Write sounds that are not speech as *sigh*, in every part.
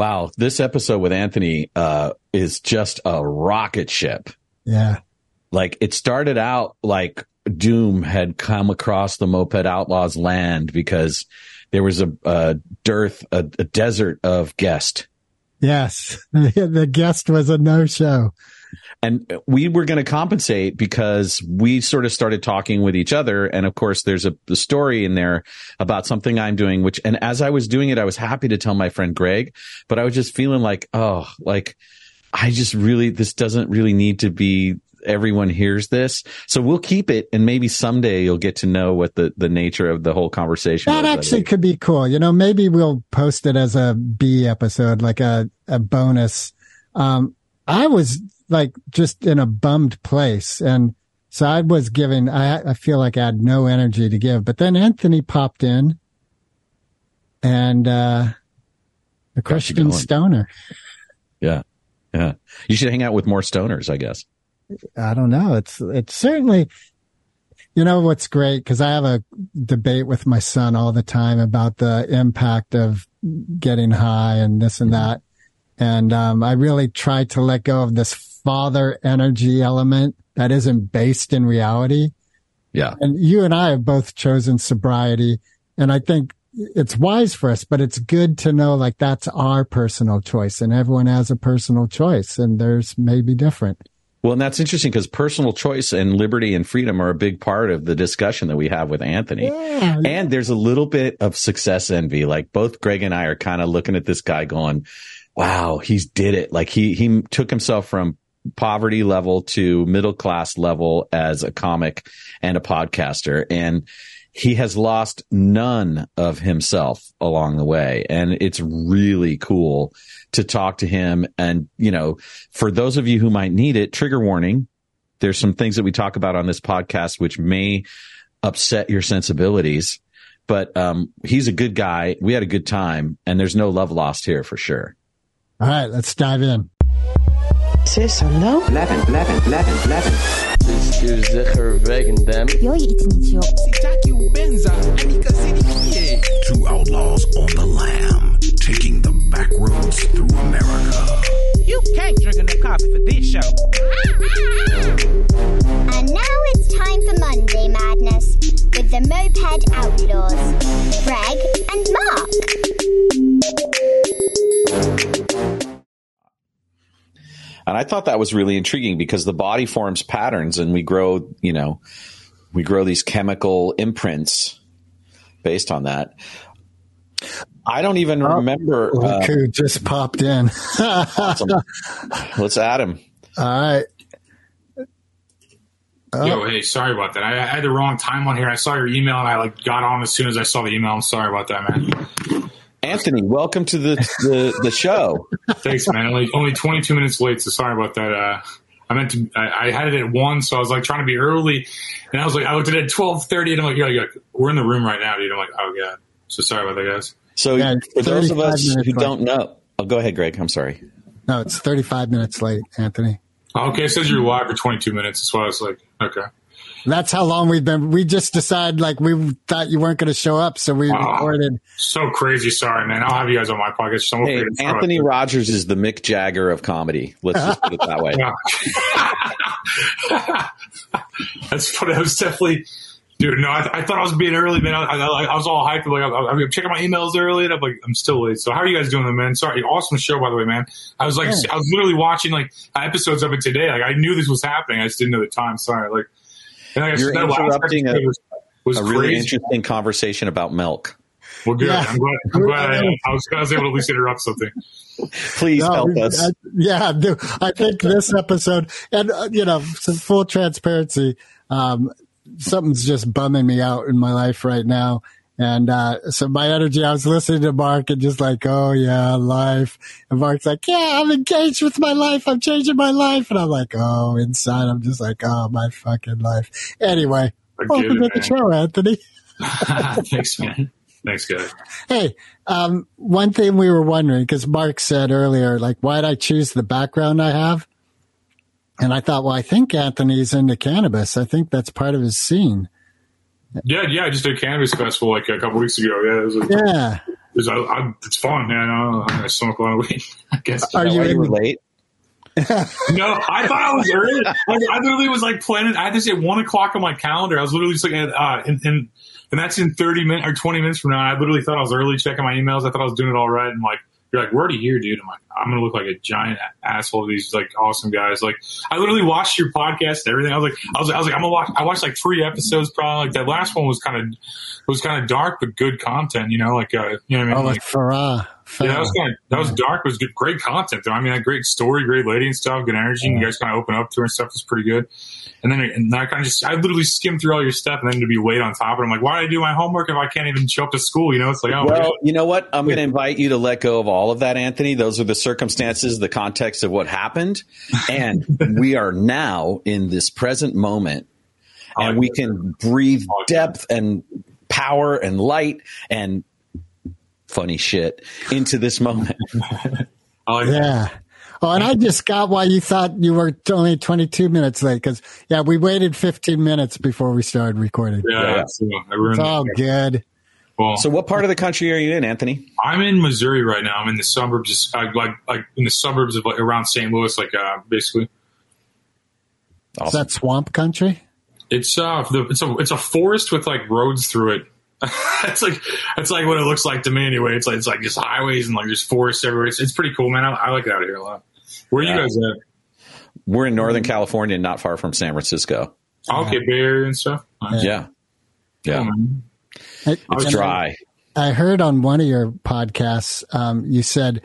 Wow, this episode with Anthony uh, is just a rocket ship. Yeah. Like it started out like Doom had come across the Moped Outlaws land because there was a, a dearth, a, a desert of guest. Yes. *laughs* the guest was a no show. And we were going to compensate because we sort of started talking with each other. And of course, there's a, a story in there about something I'm doing, which, and as I was doing it, I was happy to tell my friend Greg, but I was just feeling like, oh, like, I just really, this doesn't really need to be everyone hears this. So we'll keep it and maybe someday you'll get to know what the, the nature of the whole conversation That actually could be cool. You know, maybe we'll post it as a B episode, like a, a bonus. Um, I was like just in a bummed place. And so I was giving, I, I feel like I had no energy to give, but then Anthony popped in and, uh, the Christian stoner. Yeah. Yeah. You should hang out with more stoners, I guess. I don't know. It's, it's certainly, you know, what's great. Cause I have a debate with my son all the time about the impact of getting high and this and that. And, um, I really try to let go of this father energy element that isn't based in reality. Yeah. And you and I have both chosen sobriety. And I think it's wise for us, but it's good to know like that's our personal choice and everyone has a personal choice and theirs may be different. Well, and that's interesting because personal choice and liberty and freedom are a big part of the discussion that we have with Anthony. Yeah. And there's a little bit of success envy. Like both Greg and I are kind of looking at this guy going, wow, he's did it. Like he, he took himself from poverty level to middle class level as a comic and a podcaster. And he has lost none of himself along the way. And it's really cool to talk to him. And, you know, for those of you who might need it, trigger warning. There's some things that we talk about on this podcast which may upset your sensibilities, but, um, he's a good guy. We had a good time and there's no love lost here for sure. All right, let's dive in. C'est zondag. Levin, Levin, Levin, Levin. Stuur zeker wegen dem. Jag är iets niet joh. Two outlaws on the lam, taking the back roads through America. You can't drink enough coffee for this show. And now it's time for Monday Madness with the Moped Outlaws, Greg and Marc. And I thought that was really intriguing because the body forms patterns and we grow, you know, we grow these chemical imprints based on that. I don't even remember. Look Uh, who just popped in. awesome. Let's add him. All right. Oh. Yo, hey, sorry about that. I, I had the wrong time on here. I saw your email and I like got on as soon as I saw the email. I'm sorry about that, man. Anthony, welcome to the, the, the show. *laughs* Thanks, man. Only only 22 minutes late, so sorry about that. Uh, I meant to. I, I had it at one, so I was like trying to be early, and I was like, I looked at it at 12:30, and I'm like, yeah, yeah, we're in the room right now, dude. I'm like, oh god. So sorry about that, guys. So Yeah, for those of us who left. don't know, oh, go ahead, Greg. I'm sorry. No, it's 35 minutes late, Anthony. Okay, it says you're live for 22 minutes. That's why I was like, okay. That's how long we've been. We just decided like we thought you weren't going to show up, so we Wow. recorded. So crazy. Sorry, man. I'll have you guys on my podcast. So Hey, okay to- Anthony Rogers is the Mick Jagger of comedy. Let's just put it that way. *laughs* *laughs* That's funny. I was definitely, dude. No, I, I thought I was being early, man. I, I, I was all hyped. Like, I, I'm checking my emails early, and I'm like, I'm still late. So, how are you guys doing, man? Sorry, awesome show, by the way, man. I was like, I was literally watching like episodes of it today. Like, I knew this was happening. I just didn't know the time. Sorry. Like, and like I You're said, that last interrupting a- was, was A really interesting conversation about milk. Well, good. Yeah. I'm glad. I'm glad I, I, was, I was able to at least interrupt something. *laughs* Please No, help us. I- yeah, I think this episode, and uh, you know, some full transparency, um, something's just bumming me out in my life right now. And uh, so my energy, I was listening to Marc and just like, oh yeah, life. And Marc's like, yeah, I'm engaged with my life. I'm changing my life. And I'm like, oh, inside, I'm just like, oh, my fucking life. Anyway, welcome to the show, Anthony. *laughs* Thanks, man. Thanks, guys. Hey, um, one thing we were wondering, because Marc said earlier, like, why'd I choose the background I have? And I thought, well, I think Anthony's into cannabis. I think that's part of his scene. Yeah, yeah. I just did a cannabis festival like a couple weeks ago. Yeah, it was a, Yeah. 'Cause I, I, it's fun, man. I, I smoke a lot of weed. *laughs* I guess. Are Is that you why in were the- late? *laughs* No, I thought I was early. Like, I literally was like planning. I had this at one o'clock on my calendar. I was literally just like, at, uh, and, and and that's in thirty minutes or twenty minutes from now. I literally thought I was early checking my emails. I thought I was doing it all right. And like, you're like, we're already here, dude. I'm like, I'm gonna look like a giant asshole. to These like awesome guys. Like, I literally watched your podcast and everything. I was like, I was, like, I was like, I'm gonna watch. I watched like three episodes. Probably like that last one was kind of was kind of dark but good content. You know, like uh, you know what I mean. Oh, like, with Farah. Yeah, that was kind of that was dark, it was good, great content. Though I mean, a great story, great lady and stuff, good energy. And you guys kind of open up to her and stuff was pretty good. And then and I kind of just I literally skimmed through all your stuff, and then to be late on top, and I'm like, why did I do my homework if I can't even show up to school? You know, it's like oh, well, you know what? I'm going to invite you to let go of all of that, Anthony. Those are the circumstances, the context of what happened. *laughs* And we are now in this present moment and we can breathe depth and power and light and funny shit into this moment. *laughs* oh like. Yeah. Oh, and I just got why you thought you were only 22 minutes late because, yeah, we waited 15 minutes before we started recording. Yeah, Yeah. that's, I It's all that. good. Well, So, what part of the country are you in, Anthony? I'm in Missouri right now. I'm in the suburbs, uh, like like in the suburbs of like around St. Louis, like uh, basically. Is that swamp country? It's uh, the, it's a it's a forest with like roads through it. *laughs* it's like it's like what it looks like to me anyway. It's like it's like just highways and like there's forests everywhere. It's, it's pretty cool, man. I, I like it out here a lot. Where are Yeah. you guys at? We're in Northern California, not far from San Francisco. Okay, Bay Area and stuff. Nice. Yeah. Yeah. Cool, man. I, It's and dry. I heard on one of your podcasts, um, you said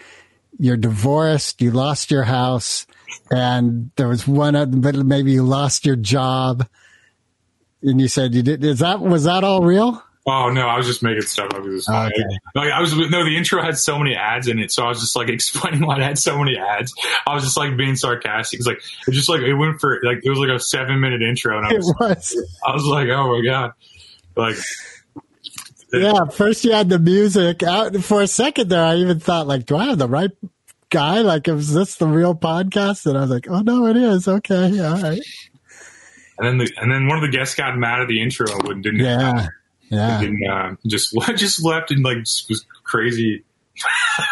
you're divorced, you lost your house, and there was one, other, but maybe you lost your job. And you said you did. Is that was that all real? Oh no, I was just making stuff up. Was. Okay. Like I was no, the intro had so many ads in it, so I was just like *laughs* explaining why it had so many ads. I was just like being sarcastic. It's like it just like it went for like it was like a seven minute intro, and I It was was. I was like, oh my god, like Yeah. First you had the music out for a second there. I even thought like, do I have the right guy? Like, is this the real podcast? And I was like, oh no, it is. Okay. All right. and then the and then one of the guests got mad at the intro and didn't Yeah. Yeah. didn't uh, just *laughs* just left and like just was crazy. *laughs*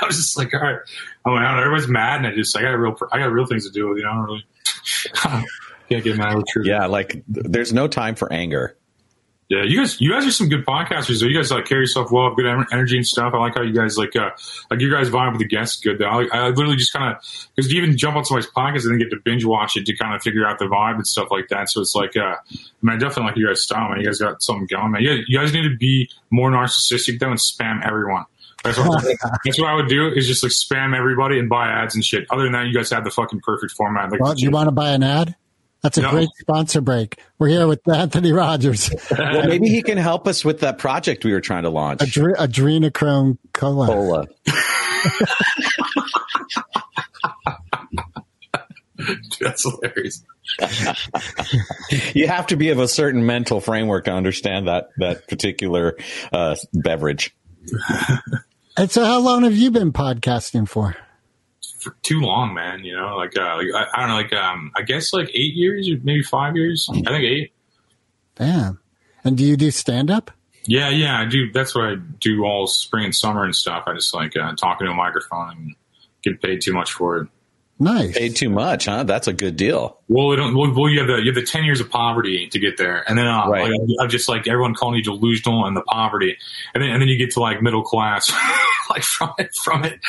I was just like, all right, I went out. I everybody's mad, and I just I got real I got real things to do with you know. I don't really *laughs* can't get mad with truth. Yeah. Like, there's no time for anger. Yeah, you guys, you guys are some good podcasters. Though. You guys like carry yourself well, have good energy and stuff. I like how you guys like, uh, like you guys vibe with the guests good. Though I, I literally just kind of because you even jump on somebody's podcast and then get to binge watch it to kind of figure out the vibe and stuff like that. So it's like, uh, I mean, I definitely like you guys' style, man. You guys got something going, man. You, you guys need to be more narcissistic though and spam everyone. That's what, *laughs* that's what I would do is just like spam everybody and buy ads and shit. Other than that, you guys have the fucking perfect format. Like, Well, do you want to buy an ad? That's a No. great sponsor break. We're here with Anthony Rogers, *laughs* Well, maybe he can help us with that project we were trying to launch. Adre- Adrenochrome Cola. Cola. *laughs* that's hilarious. You have to be of a certain mental framework to understand that that particular uh, beverage. And so, how long have you been podcasting for? For too long, man. You know, like, uh, like I, I don't know, like um, I guess like eight years, or maybe five years. I think eight. Damn. And do you do stand up? Yeah, yeah, I do. That's what I do all spring and summer and stuff. I just like uh, talking to a microphone and get paid too much for it. Nice. Paid too much, huh? That's a good deal. Well, it don't, well, well, you have the you have the ten years of poverty to get there, and then uh, Right. like, I'm just like everyone calling you delusional and the poverty, and then and then you get to like middle class, *laughs* like from it from it,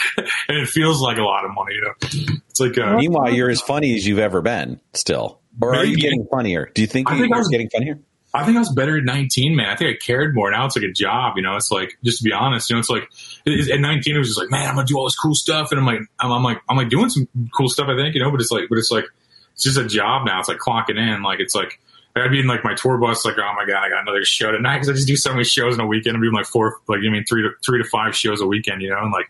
and it feels like a lot of money. You know, it's like uh, Meanwhile, you're as funny as you've ever been. Still, or are you getting funnier? Do you think, I think you're I was- getting funnier? I think I was better at 19, man. I think I cared more. Now it's like a job, you know. It's like just to be honest, you know. It's like at 19, it was just like, man, I'm gonna do all this cool stuff, and I'm like, I'm, I'm like, I'm like doing some cool stuff. I think, you know, but it's like, but it's like, it's just a job now. It's like clocking in. Like it's like I'd be in like my tour bus, like, oh my god, I got another show tonight because I just do so many shows in a weekend. I'm doing like four, like I mean, three to three to five shows a weekend, you know, and like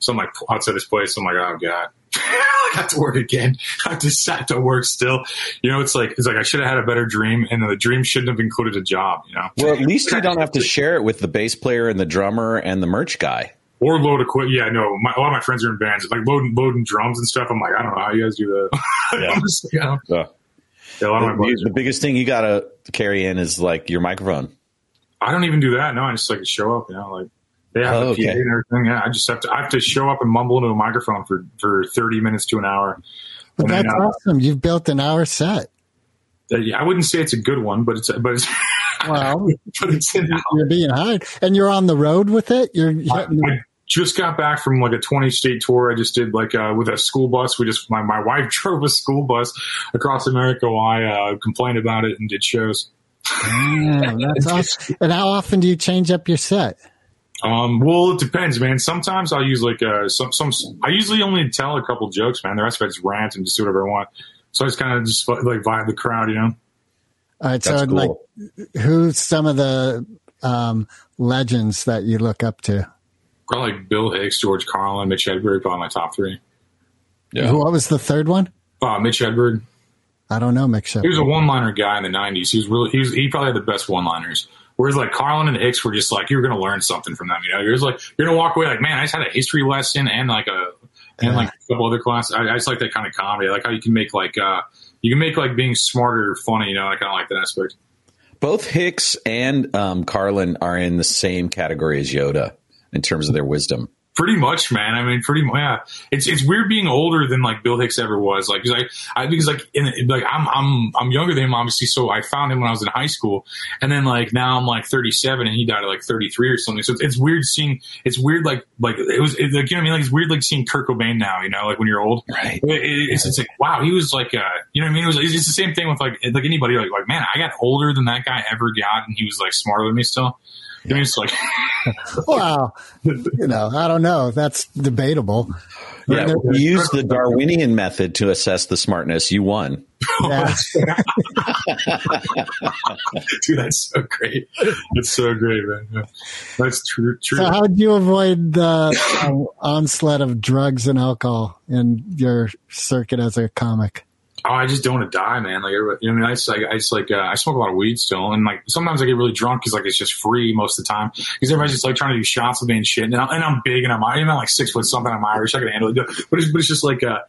so I'm like outside this place. I'm like, oh god. *laughs* I got to work again. *laughs* I just sat to work still. You know, it's like it's like I should have had a better dream, and the dream shouldn't have included a job. You know, Well, at least you don't have to *laughs* share it with the bass player and the drummer and the merch guy. or load equipment. Yeah, no, my, a lot of my friends are in bands, like loading loading drums and stuff. I'm like, I don't know how you guys do that. Yeah. Just, you know, yeah, a lot of my the, the biggest thing you got to carry in is like your microphone. I don't even do that. No, I just like to show up. You know, like Yeah, Oh, the PA okay. and everything. Yeah, I just have to I have to show up and mumble into a microphone for for thirty minutes to an hour. But And then, that's uh, awesome. You've built an hour set. uh, yeah, I wouldn't say it's a good one, but it's but it's Well, *laughs* but it's an hour. you're being hired, and you're on the road with it. You're I, I just got back from like a 20 state tour. I just did like uh, with a school bus. We just my, my wife *laughs* drove a school bus across America while I uh, complained about it and did shows. Yeah, that's *laughs* awesome. And how often do you change up your set? Um, well, it depends, man. Sometimes I'll use like uh, some some. I usually only tell a couple jokes, man. The rest of it is rant and just do whatever I want. So I just kind of just like vibe the crowd, you know. All right, so That's cool. like, who's some of the um, legends that you look up to? Probably like Bill Hicks, George Carlin, Mitch Hedberg, probably my top three. Yeah. What was the third one? Uh, Mitch Hedberg. I don't know, Mitch Shepard. He was a one-liner guy in the '90s. He was really he was he probably had the best one-liners. Whereas like Carlin and Hicks were just like you're going to learn something from them. You know, you're just like you're going to walk away like, man, I just had a history lesson and like a and Yeah. like a couple other classes. I, I just like that kind of comedy. I like how you can make like uh you can make like being smarter funny. You know, I kind of like that aspect. Both Hicks and um, Carlin are in the same category as Yoda in terms of their wisdom. Pretty much, man. I mean, pretty much. Yeah, it's it's weird being older than like Bill Hicks ever was. Like, 'cause I, I because like in like I'm I'm I'm younger than him, obviously. So I found him when I was in high school, and then like now I'm like 37, and he died at like 33 or something. So it's, it's weird seeing. It's weird like like it was it, like you know what I mean. Like it's weird like seeing Kurt Cobain now. You know, like when you're old. Right. It- it- it's, it's like wow, he was like uh, you know what I mean. It was it's the same thing with like like anybody. Like like man, I got older than that guy ever got, and he was like smarter than me still. I mean, it's like *laughs* Wow. you know, I don't know. That's debatable. Yeah, we used the Darwinian method to assess the smartness. You won. *laughs* Yeah. *laughs* Dude, that's so great. That's so great, man. Yeah. That's true. True. So, how do you avoid the um, onslaught of drugs and alcohol in your circuit as a comic? Oh, I just don't want to die, man. Like, you know, I mean, I just like, I just like, uh, I smoke a lot of weed still, and like sometimes I get really drunk because like it's just free most of the time because everybody's just like trying to do shots with me and shit. And, I, I'm big and I'm, I'm like six foot something. I'm Irish. I can handle it. But it's, but it's just like, uh,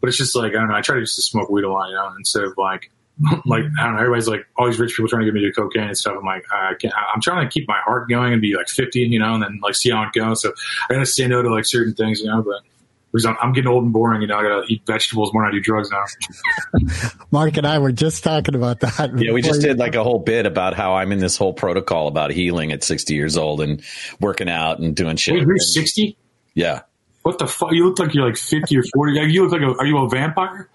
but it's just like I don't know. I try to just smoke weed a lot, you know, instead of like. *laughs* Like I don't know, everybody's like all these rich people trying to get me to do cocaine and stuff. I'm like, I can't. I'm trying to keep my heart going and be like 50, you know, and then like see how it goes. So I gotta say no to like certain things, you know. But because I'm, I'm getting old and boring, you know, I gotta eat vegetables more than I do drugs now. *laughs* Marc and I were just talking about that. Yeah, we just did like a whole bit about how I'm in this whole protocol about healing at 60 years old and working out and doing shit. Wait, you're 60? Yeah. What the fuck? You look like you're like 50 or 40. You look like a, are you a vampire?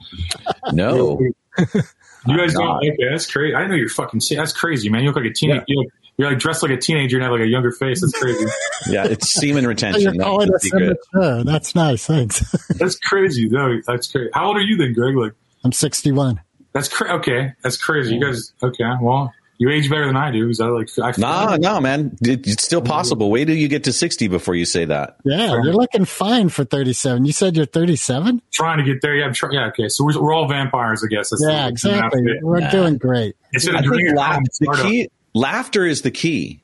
No. You guys don't. not. Okay, that's crazy. I know you're fucking. Sick. That's crazy, man. You look like a teenager. You look, you're like dressed like a teenager and have like a younger face. That's crazy. *laughs* Yeah, it's semen *laughs* You're retention. That's calling the us *laughs* immature. That's nice. Thanks. that's crazy. No, that's crazy. How old are you then, Greg? Like I'm 61. that's cra- okay. That's crazy. You guys. Okay. Well, you age better than I do. Because I like. I feel Nah, no, man. It's still possible. Wait till you get to 60 before you say that. Yeah, you're looking fine for 37. You said you're 37? trying to get there. Yeah. I'm try- yeah. Okay. So we're, we're all vampires, I guess. That's Yeah, the- exactly. We're doing great. Instead I of think drinking, laugh, I'm the startup. key, laughter is the key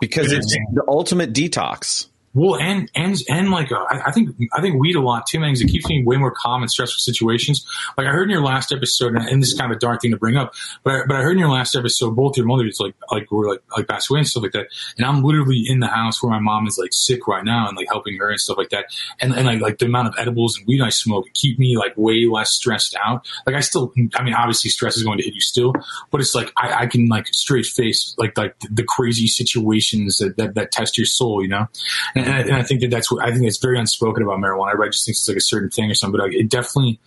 because it's the ultimate detox. Well, and and and like uh, I, I think I think weed a lot too, man. 'cause it keeps me way more calm in stressful situations. Like I heard in your last episode, and, and this is kind of a dark thing to bring up, but I, but I heard in your last episode, both your mothers like like were like like passed away and stuff like that. And I'm literally in the house where my mom is like sick right now, and like helping her and stuff like that. And and like like the amount of edibles and weed I smoke keep me like way less stressed out. Like I still, I mean, obviously stress is going to hit you still, but it's like I, I can like straight face like like the crazy situations that that, that test your soul, you know. And, and, I, and I think that that's what I think it's very unspoken about marijuana. Everybody just thinks it's like a certain thing or something, but like, it definitely,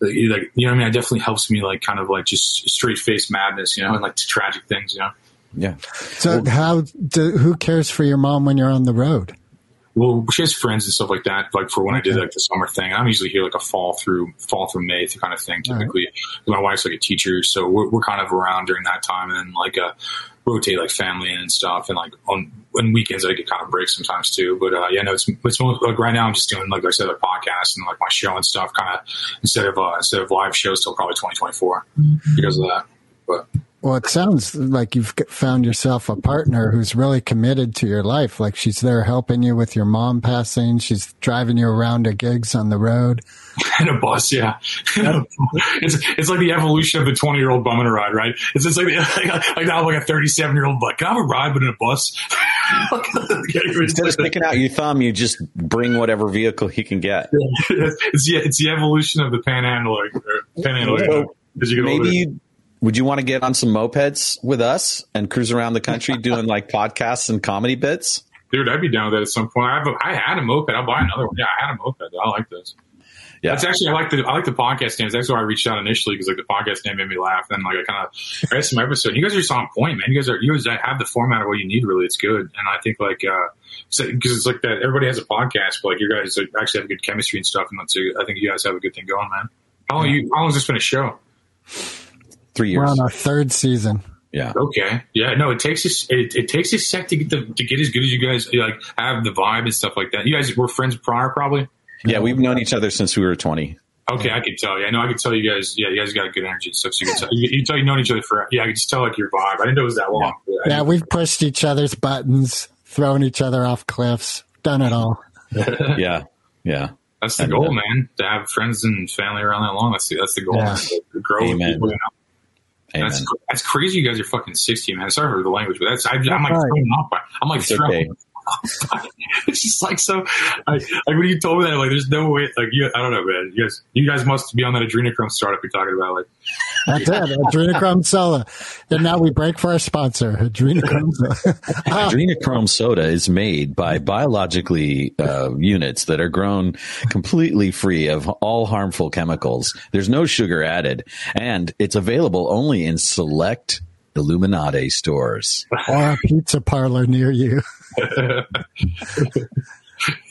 like you know what I mean. It definitely helps me like kind of like just straight face madness, you know, and like tragic things, you know. Yeah. So, how do, who cares for your mom when you're on the road? Well, she has friends and stuff like that. Like for when I did like the summer thing, I'm usually here like a fall through fall through May kind of thing. Typically, my wife's like a teacher, so we're, we're kind of around during that time, and then like uh, rotate like family and stuff, and like on on weekends I get kind of breaks sometimes too. But uh, yeah, no, it's it's most, like right now I'm just doing like I said, a podcast and like my show and stuff, kind of instead of uh, instead of live shows till probably 2024 because of that. But Well, it sounds like you've found yourself a partner who's really committed to your life. Like she's there helping you with your mom passing. She's driving you around to gigs on the road. *laughs* in a bus, yeah. *laughs* it's it's like the evolution of the 20 year old bumming a ride, right? It's just like *laughs* like, like now I'm like a 37 year old like, can I have a ride but in a bus? Instead of sticking out your thumb, you just bring whatever vehicle he can get. it's, the, it's the evolution of the panhandler. or Panhandler. So, as you get Maybe older. you would you want to get on some mopeds with us and cruise around the country *laughs* doing like podcasts and comedy bits? Dude, I'd be down with that at some point. I, have a, I had a moped. I'll buy another one. Yeah, I had a moped. I like this. Yeah. That's actually I like the I like the podcast names. That's why I reached out initially because like the podcast name made me laugh. Then like I kind of I read some episode. You guys are just on point, man. You guys are you guys have the format of what you need. Really, it's good. And I think like uh because it's like that. Everybody has a podcast, but like you guys actually have good chemistry and stuff. And that's a, I think you guys have a good thing going, man. How long you? How long has this been a show? Three We're on our third season. Yeah. Okay. Yeah. No, it takes us. It, it takes a sec to get the to get as good as you guys like have the vibe and stuff like that. You guys were friends prior, probably. Yeah, we've known each other since we were 20. Okay, I can tell. Yeah, I know. I can tell you guys. Yeah, you guys got good energy and stuff. So you can tell. You, you tell you known each other for. Yeah, I can just tell like your vibe. I didn't know it was that long. I Yeah, we've pushed each other's buttons, thrown each other off cliffs, done it all. *laughs* Yeah. Yeah. That's the And, goal, uh, man. To have friends and family around that long. That's the that's the goal. Yeah. To grow with people. You know? Amen. That's that's crazy. You guys are fucking sixty, man. Sorry for the language, but that's I, I'm like Right. thrown off. by- I'm like It's thrown okay. It's just like so. I, like when you told me that, like, there's no way. Like, you, I don't know, man. You guys, you guys must be on that adrenochrome startup you're talking about. Like, That's it. Adrenochrome Soda. And now we break for our sponsor, Adrenochrome Soda. *laughs* Adrenochrome soda is made by biologically uh, units that are grown completely free of all harmful chemicals. There's no sugar added, and it's available only in select Illuminati stores. *laughs* or a pizza parlor near you. *laughs*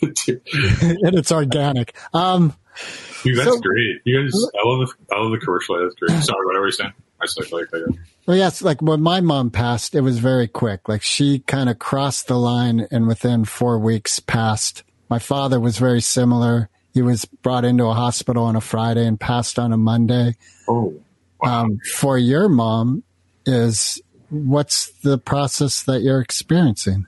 and it's organic. Um, that's So- great. You guys, I love the, I love the commercial. That's great. Sorry, whatever you're saying. I just like, like that. well, yes, like when my mom passed, it was very quick. Like she kind of crossed the line and within four weeks passed. My father was very similar. He was brought into a hospital on a Friday and passed on a Monday. Oh, Um, for your mom is what's the process that you're experiencing?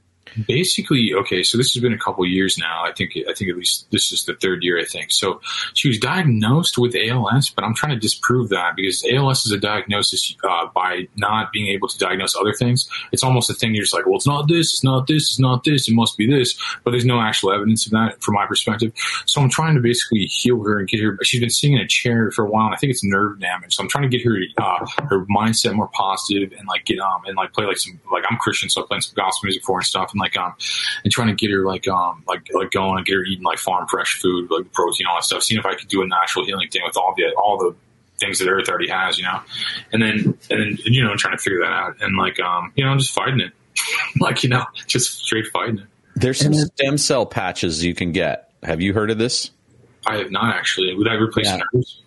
Basically okay so this has been a couple years now. I think i think at least this is the third year i think. So she was diagnosed with als but i'm trying to disprove that because als is a diagnosis uh, by not being able to diagnose other things. It's almost a thing you're just like well it's not this it's not this it's not this it must be this. But there's no actual evidence of that from my perspective. So i'm trying to basically heal her and get her but she's been sitting in a chair for a while and i think it's nerve damage. So i'm trying to get her uh, her mindset more positive and like get um and like play like some like i'm christian so i'm playing some gospel music for her and stuff. And like um and trying to get her like um like like going and get her eating like farm fresh food like protein all that stuff seeing if i could do a natural healing thing with all the all the things that earth already has you know and then and then you know trying to figure that out and like um you know just fighting it *laughs* like you know just straight fighting it There's some And it- stem cell patches you can get. Have you heard of this? i have not actually would i replace Yeah. nerves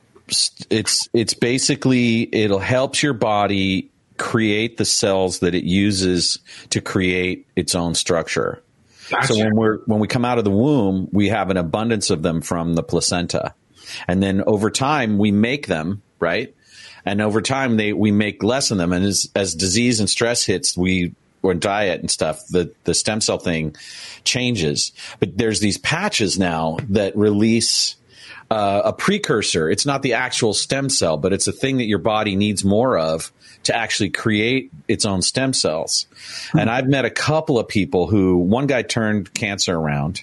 it's it's basically it'll helps your body create the cells that it uses to create its own structure. Gotcha. So when we're when we come out of the womb, we have an abundance of them from the placenta, and then over time we make them right, and over time they we make less of them, and as as disease and stress hits, we or diet and stuff, the the stem cell thing changes. But there's these patches now that release uh, a precursor. It's not the actual stem cell, but it's a thing that your body needs more of to actually create its own stem cells. And I've met a couple of people who one guy turned cancer around.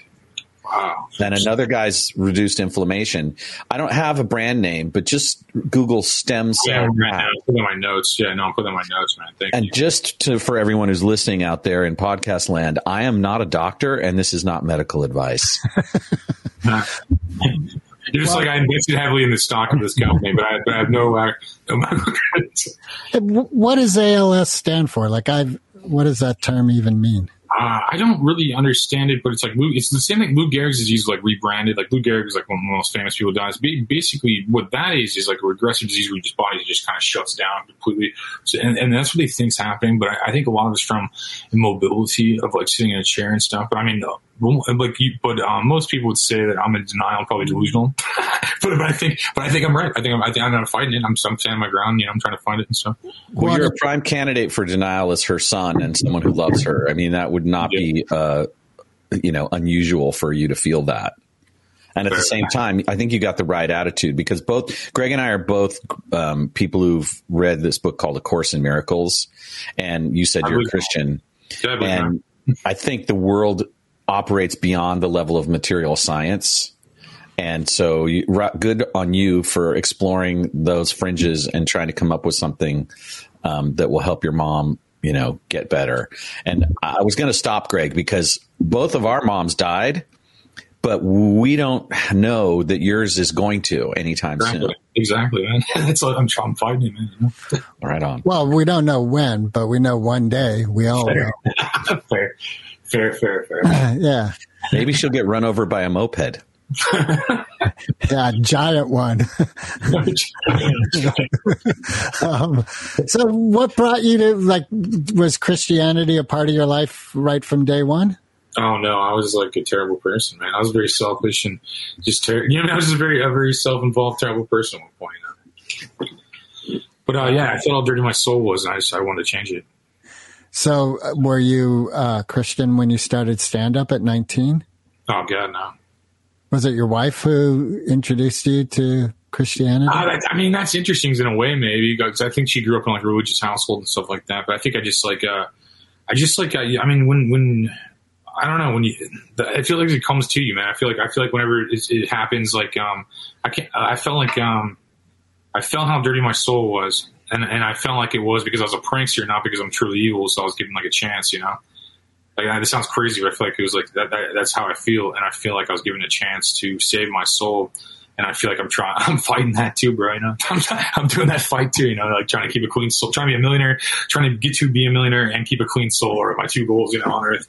wow And another guy's reduced inflammation. I don't have a brand name, but just Google stem yeah, right patch. now, put in my notes. Yeah, no, I'm putting in my notes, man. Thank And you. just to, for everyone who's listening out there in podcast land, I am not a doctor and this is not medical advice. *laughs* You're just like I invested heavily in the stock of this company, but I, but I have no. Uh, no What does ALS stand for? Like, I've, what does that term even mean? Uh, I don't really understand it, but it's like it's the same thing. Lou Gehrig's disease is like rebranded. Like Lou Gehrig is like one of the most famous people dies. Basically, what that is is like a regressive disease where your body just kind of shuts down completely, so, and, and that's what they think's happening. But I, I think a lot of it's from immobility of like sitting in a chair and stuff. But I mean, well, like, you, but um, most people would say that I'm in denial, probably delusional. *laughs* but, but I think, but I think I'm right. I think I'm, I think I'm not fighting it. I'm, I'm standing my ground. You know, I'm trying to find it and stuff. Well, you're a prime candidate for denial as her son and someone who loves her. I mean, that would not be, uh, you know, unusual for you to feel that. And at the same time, I think you got the right attitude because both Greg and I are both um, people who've read this book called A Course in Miracles, and you said I you're a Christian, I and I think the world operates beyond the level of material science. And so, you, ra- good on you for exploring those fringes and trying to come up with something um, that will help your mom, you know, get better. And I was going to stop Greg because both of our moms died, but we don't know that yours is going to anytime soon. Exactly, exactly, man. *laughs* It's like I'm, I'm fighting it, man. you? Right on. Well, we don't know when, but we know one day. We all know. fair, *laughs* fair, fair, fair. *laughs* yeah. Maybe she'll get run over by a moped. *laughs* Yeah, giant one. *laughs* um, so, what brought you to like? Was Christianity a part of your life right from day one? Oh no, I was like a terrible person, man. I was very selfish and just ter- you know, I was just very a very self involved, terrible person at one point. You know? But uh, yeah, I felt how dirty my soul was, and I just I wanted to change it. So, uh, were you uh, Christian when you started stand up at nineteen? Oh god, no. Was it your wife who introduced you to Christianity? Uh, that- I mean, that's interesting in a way, maybe because I think she grew up in like a religious household and stuff like that. But I think I just like, uh, I just like, I, I mean, when when I don't know when you, I feel like it comes to you, man. I feel like I feel like whenever it, it happens, like um, I can't. I felt like um, I felt how dirty my soul was, and and I felt like it was because I was a prankster, not because I'm truly evil. So I was given like a chance, you know. Like this sounds crazy, but I feel like it was like that, that. That's how I feel, and I feel like I was given a chance to save my soul. And I feel like I'm trying, *laughs* I'm fighting that too, bro. You know, *laughs* I'm, I'm doing that fight too. You know, like trying to keep a clean soul, trying to be a millionaire, trying to get to be a millionaire and keep a clean soul are my two goals, you know, on earth.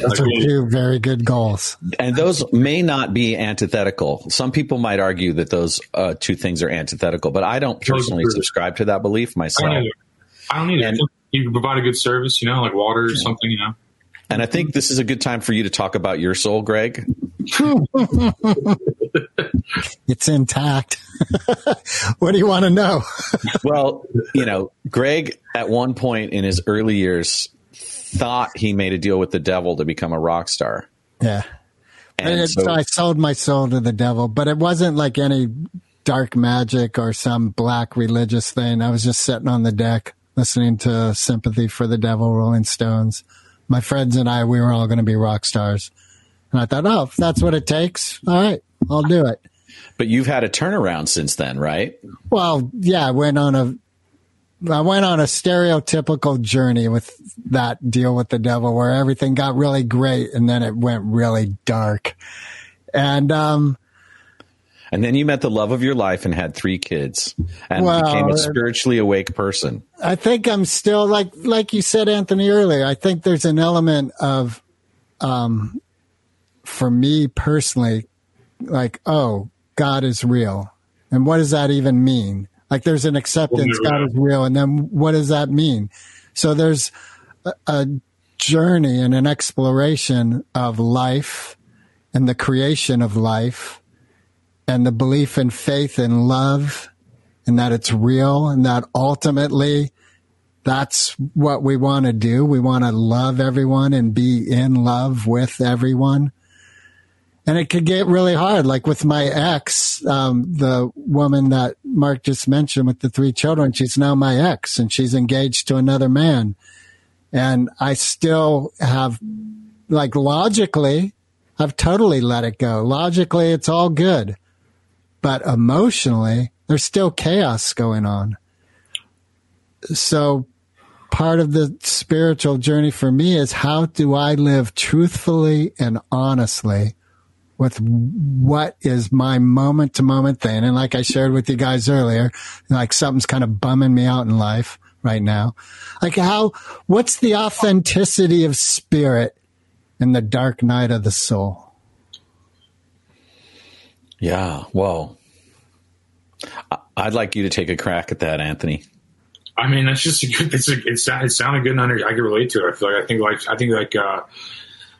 Those Like, are two very good goals. And those may not be antithetical. Some people might argue that those uh, two things are antithetical, but I don't personally subscribe to that belief I myself. don't either. I don't either. And- you can provide a good service, you know, like water or something, you know. And I think this is a good time for you to talk about your soul, Greg. *laughs* It's intact. *laughs* what do you want to know? *laughs* Well, you know, Greg at one point in his early years thought he made a deal with the devil to become a rock star. Yeah. And And so, I sold my soul to the devil, but it wasn't like any dark magic or some black religious thing. I was just sitting on the deck listening to Sympathy for the Devil, Rolling Stones. My friends and I, we were all going to be rock stars. And I thought, oh, if that's what it takes, all right, I'll do it. but you've had a turnaround since then, right? Well, yeah, I went on a I went on a stereotypical journey with that deal with the devil where everything got really great and then it went really dark. And um And then you met the love of your life and had three kids and Well, became a uh, spiritually awake person. I think I'm still like like you said, Anthony earlier. I think there's an element of, um, for me personally, like oh, God is real, and what does that even mean? Like there's an acceptance Well, God is real, and then what does that mean? So there's a, a journey and an exploration of life and the creation of life and the belief and faith and love and that it's real and that ultimately that's what we want to do. We want to love everyone and be in love with everyone. And it could get really hard. Like with my ex, um, the woman that Marc just mentioned with the three children, she's now my ex and she's engaged to another man. And I still have, like logically, I've totally let it go. Logically, it's all good. But emotionally, there's still chaos going on. So part of the spiritual journey for me is how do I live truthfully and honestly with what is my moment to moment thing. And like I shared with you guys earlier, like something's kind of bumming me out in life right now. Like how, what's the authenticity of spirit in the dark night of the soul? Yeah. Well, I'd like you to take a crack at that, Anthony. I mean, that's just a good. It's a, it, sound- it sounded good, and I can relate to it. I feel like I think like I think like uh,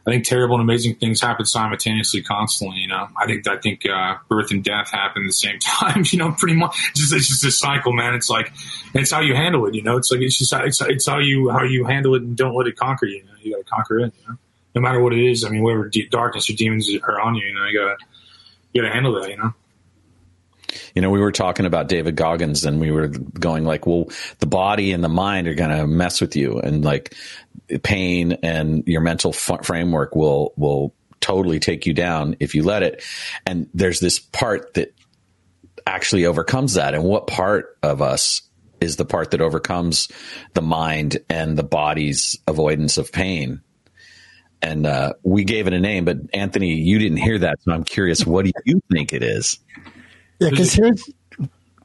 I think terrible and amazing things happen simultaneously, constantly. You know, I think I think uh, birth and death happen at the same *laughs* time. You know, pretty much. It's just it's just a cycle, man. It's like it's how you handle it. You know, it's like it's just it's, it's how you how you handle it and don't let it conquer you. You, know? you got to conquer it. You know, no matter what it is. I mean, whatever de- darkness or demons are on you, you know, you gotta you gotta handle that. You know. You know, we were talking about David Goggins and we were going like, well, the body and the mind are going to mess with you. And like, pain and your mental f- framework will will totally take you down if you let it. And there's this part that actually overcomes that. And what part of us is the part that overcomes the mind and the body's avoidance of pain? And uh, we gave it a name, but Anthony, you didn't hear that, so I'm curious. What do you think it is? Yeah, because here's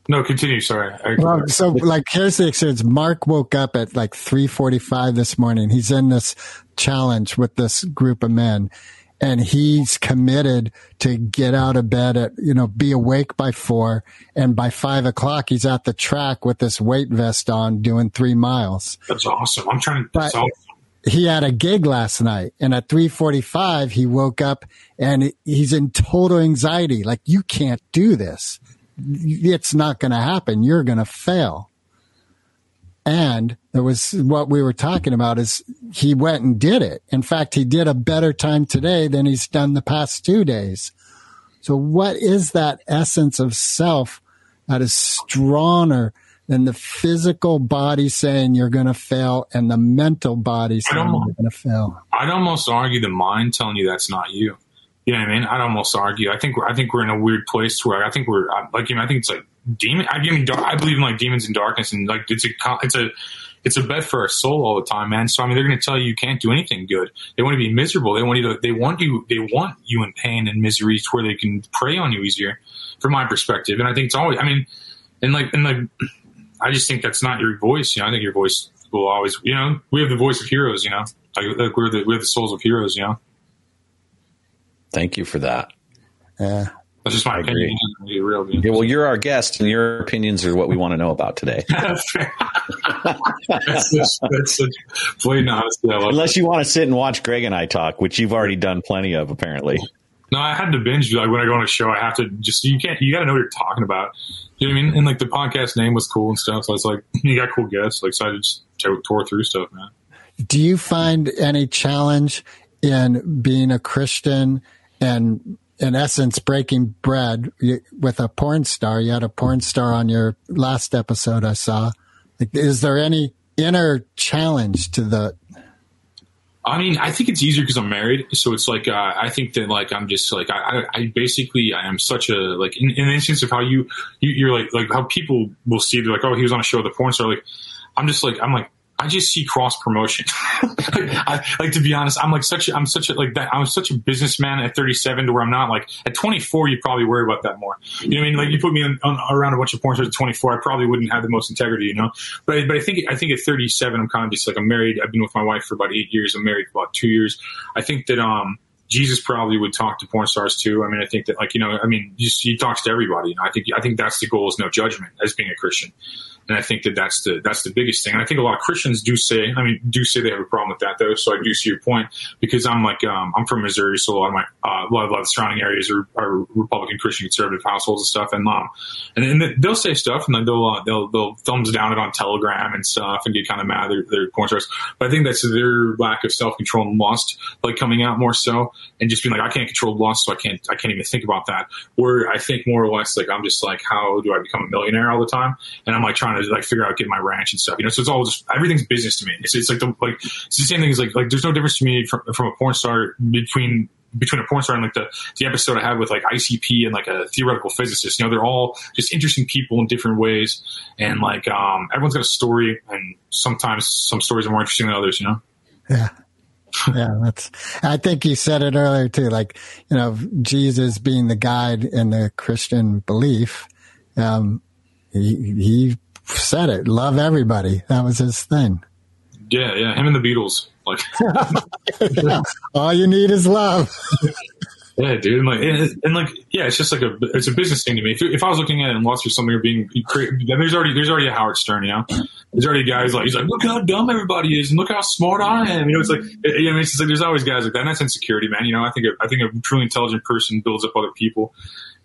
No, continue. Sorry. Well, so like here's the experience. Marc woke up at like 3:45 this morning. He's in this challenge with this group of men, and he's committed to get out of bed at you know be awake by four, and by five o'clock he's at the track with this weight vest on doing three miles. that's awesome. I'm trying to. But- awesome. He had a gig last night and at 3:45 he woke up and he's in total anxiety. Like you can't do this. It's not going to happen. You're going to fail. And there was what we were talking about is he went and did it. In fact he did a better time today than he's done the past 2 days. So what is that essence of self that is stronger than the physical body saying you're going to fail and the mental body saying you're going to fail. I'd almost argue the mind telling you that's not you. You know what I mean? I'd almost argue. I think we're, I think we're in a weird place where I think we're like you know, I think it's like demon. I mean, I believe in like demons and darkness, and like it's a it's a it's a bet for our soul all the time, man. So I mean, they're going to tell you you can't do anything good. They want to be miserable. They want you to. They want you. They want you in pain and misery to where they can prey on you easier. From my perspective, and I think it's always. I mean, and like and like, I just think that's not your voice. You know, I think your voice will always. You know, we have the voice of heroes. You know, like, like we're the we're the souls of heroes. You know. Thank you for that. Yeah. That's just my I opinion. agree. Be real, Yeah, well, you're our guest, and your opinions are what we want to know about today. *laughs* that's such, that's such blatant honesty. I love Unless you want to sit and watch Greg and I talk, which you've already done plenty of, apparently. No, I had to binge. Like when I go on a show, I have to just you can't. You got to know what you're talking about. You know what I mean? And like the podcast name was cool and stuff. So it's like *laughs* you got cool guests. Like so I just tore tore through stuff, man. Do you find any challenge in being a Christian and in essence breaking bread with a porn star? You had a porn star on your last episode I saw. Like, is there any inner challenge to the I mean, I think it's easier because I'm married. So it's like, uh, I think that like, I'm just like, I, I, basically, I am such a, like, in, in the instance of how you, you, you're like, like how people will see, they're like, oh, he was on a show with a porn star. Like, I'm just like, I'm like, I just see cross promotion. *laughs* like, I, like to be honest, I'm like such, a, I'm such a, like that, I'm such a businessman at 37 to where I'm not like, at 24, you probably worry about that more. You know what I mean? Like you put me on, on, around a bunch of porn stars at 24, I probably wouldn't have the most integrity, you know? But, but I think, I think at 37, I'm kind of just like, I'm married. I've been with my wife for about eight years. I'm married for about two years. I think that, um, Jesus probably would talk to porn stars too. I mean, I think that like, you know, I mean, he talks to everybody. I think, I think that's the goal is no judgment as being a Christian. And I think that that's the that's the biggest thing. And I think a lot of Christians do say, I mean, do say they have a problem with that though. So I do see your point because I'm like um, I'm from Missouri, so a lot of my uh, a lot of, a lot of the surrounding areas are, are Republican, Christian, conservative households and stuff. And um, and, and they'll say stuff and then they'll uh, they'll they'll thumbs down it on Telegram and stuff and get kind of mad. They're, they're porn stars, but I think that's their lack of self control and lust, like coming out more so and just being like, I can't control lust, so I can't I can't even think about that. Where I think more or less like I'm just like, how do I become a millionaire all the time? And I'm like trying to like figure out get my ranch and stuff. You know, so it's all just everything's business to me. It's, it's like the like it's the same thing as like like there's no difference to me from, from a porn star between between a porn star and like the the episode I had with like ICP and like a theoretical physicist. You know, they're all just interesting people in different ways, and like um, everyone's got a story, and sometimes some stories are more interesting than others. You know. Yeah. *laughs* Yeah, that's, I think you said it earlier too, like, you know, Jesus being the guide in the Christian belief. Um, he, he said it, love everybody. That was his thing. Yeah, yeah, him and the Beatles. Like, *laughs* All you need is love. *laughs* yeah, dude, and like, and, and like, yeah, it's just like a, it's a business thing to me. If, if I was looking at it and lost for something or being, there's already, there's already a Howard Stern, you know, there's already guys like, he's like, look how dumb everybody is and look how smart I am. You know, it's like, it, you know, it's just like, there's always guys like that. And that's insecurity, man. You know, I think, a, I think a truly intelligent person builds up other people.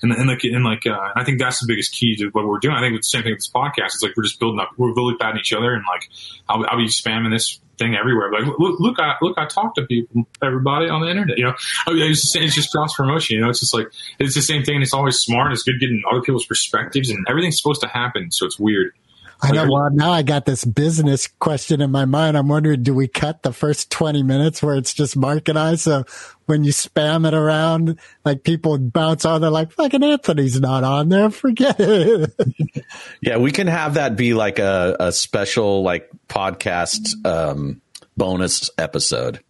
And, and like, and like, uh, I think that's the biggest key to what we're doing. I think it's the same thing with this podcast. It's like, we're just building up, we're really patting each other and like, I'll, I'll be spamming this thing everywhere. Like, look, look, I, look, I talk to people, everybody on the internet, you know, I mean, it's, just, it's just cross promotion, you know, it's just like, it's the same thing. It's always smart. It's good getting other people's perspectives and everything's supposed to happen. So it's weird. I know. Well, now I got this business question in my mind. I'm wondering, do we cut the first 20 minutes where it's just Marc and I? So when you spam it around, like people bounce on, they're like, fucking Anthony's not on there. Forget it. *laughs* Yeah, we can have that be like a, a special like podcast um, bonus episode.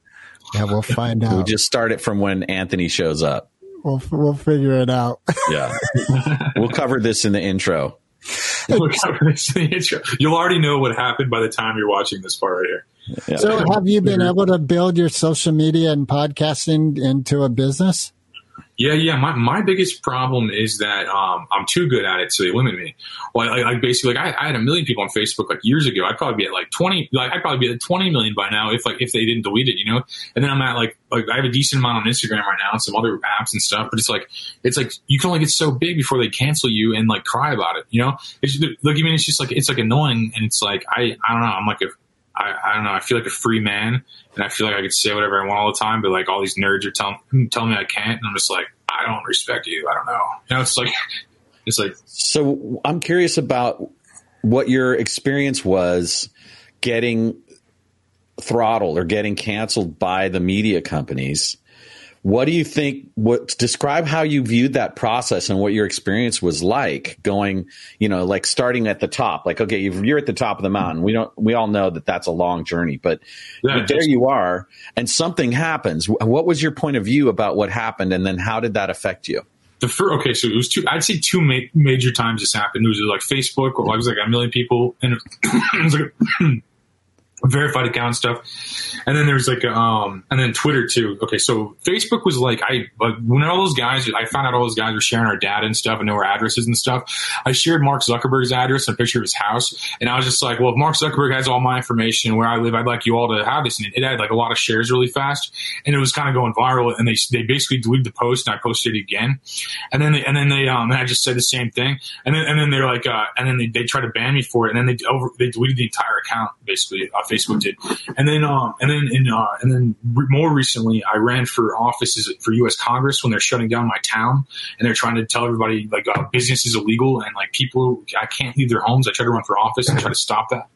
yeah, we'll find out. we'll just start it from when Anthony shows up. we'll, we'll figure it out. Yeah. *laughs* we'll cover this in the intro. We'll cover this in the intro. You'll already know what happened by the time you're watching this part right here. Yeah. So have you been mm-hmm. able to build your social media and podcasting into a business? Yeah, yeah. My, my biggest problem is that um, I'm too good at it, so they limit me. Well, like, like basically, like I, I had a million people on Facebook like years ago. I'd probably be at like 20, like I'd probably be at 20 million by now if like if they didn't delete it, you know. And then I'm at like like I have a decent amount on Instagram right now and some other apps and stuff. But it's like it's like you can only get so big before they cancel you and like cry about it, you know. It's like I mean, it's just like it's like annoying, and it's like I I don't know. I'm like a I, I don't know. I feel like a free man, and I feel like I could say whatever I want all the time. But like all these nerds are telling *laughs* telling me I can't, and I'm just like, I don't respect you. I don't know. You know, it's like *laughs* it's like So I'm curious about what your experience was getting throttled or getting canceled by the media companies. What do you think? What describe how you viewed that process and what your experience was like going? You know, like starting at the top. Like, okay, you're at the top of the mountain. We don't. We all know that that's a long journey, but, Yeah, but there you are, and something happens. What was your point of view about what happened, and then how did that affect you? the first. Okay, so it was two. I'd say two ma- major times this happened. It was like Facebook, where it was like a million people, and *clears throat* it was like. *clears throat* Verified account stuff. And then there's like um and then twitter too. Okay so facebook was like i like when all those guys i found out all those guys were sharing our data and stuff and know our addresses and stuff. I shared mark zuckerberg's address and a picture of his house. And i was just like well if mark zuckerberg has all my information where i live i'd like you all to have this. And it had like a lot of shares really fast. And it was kind of going viral. And they they basically deleted the post and i posted it again. And then they and then they um and i just said the same thing. And then and then they're like uh and then they, they tried to ban me for it. And then they over they deleted the entire account basically facebook did. And then um and then in uh and then re- more recently i ran for offices for us congress when they're shutting down my town and they're trying to tell everybody like uh, business is illegal and like people i can't leave their homes. I tried to run for office and try to stop that.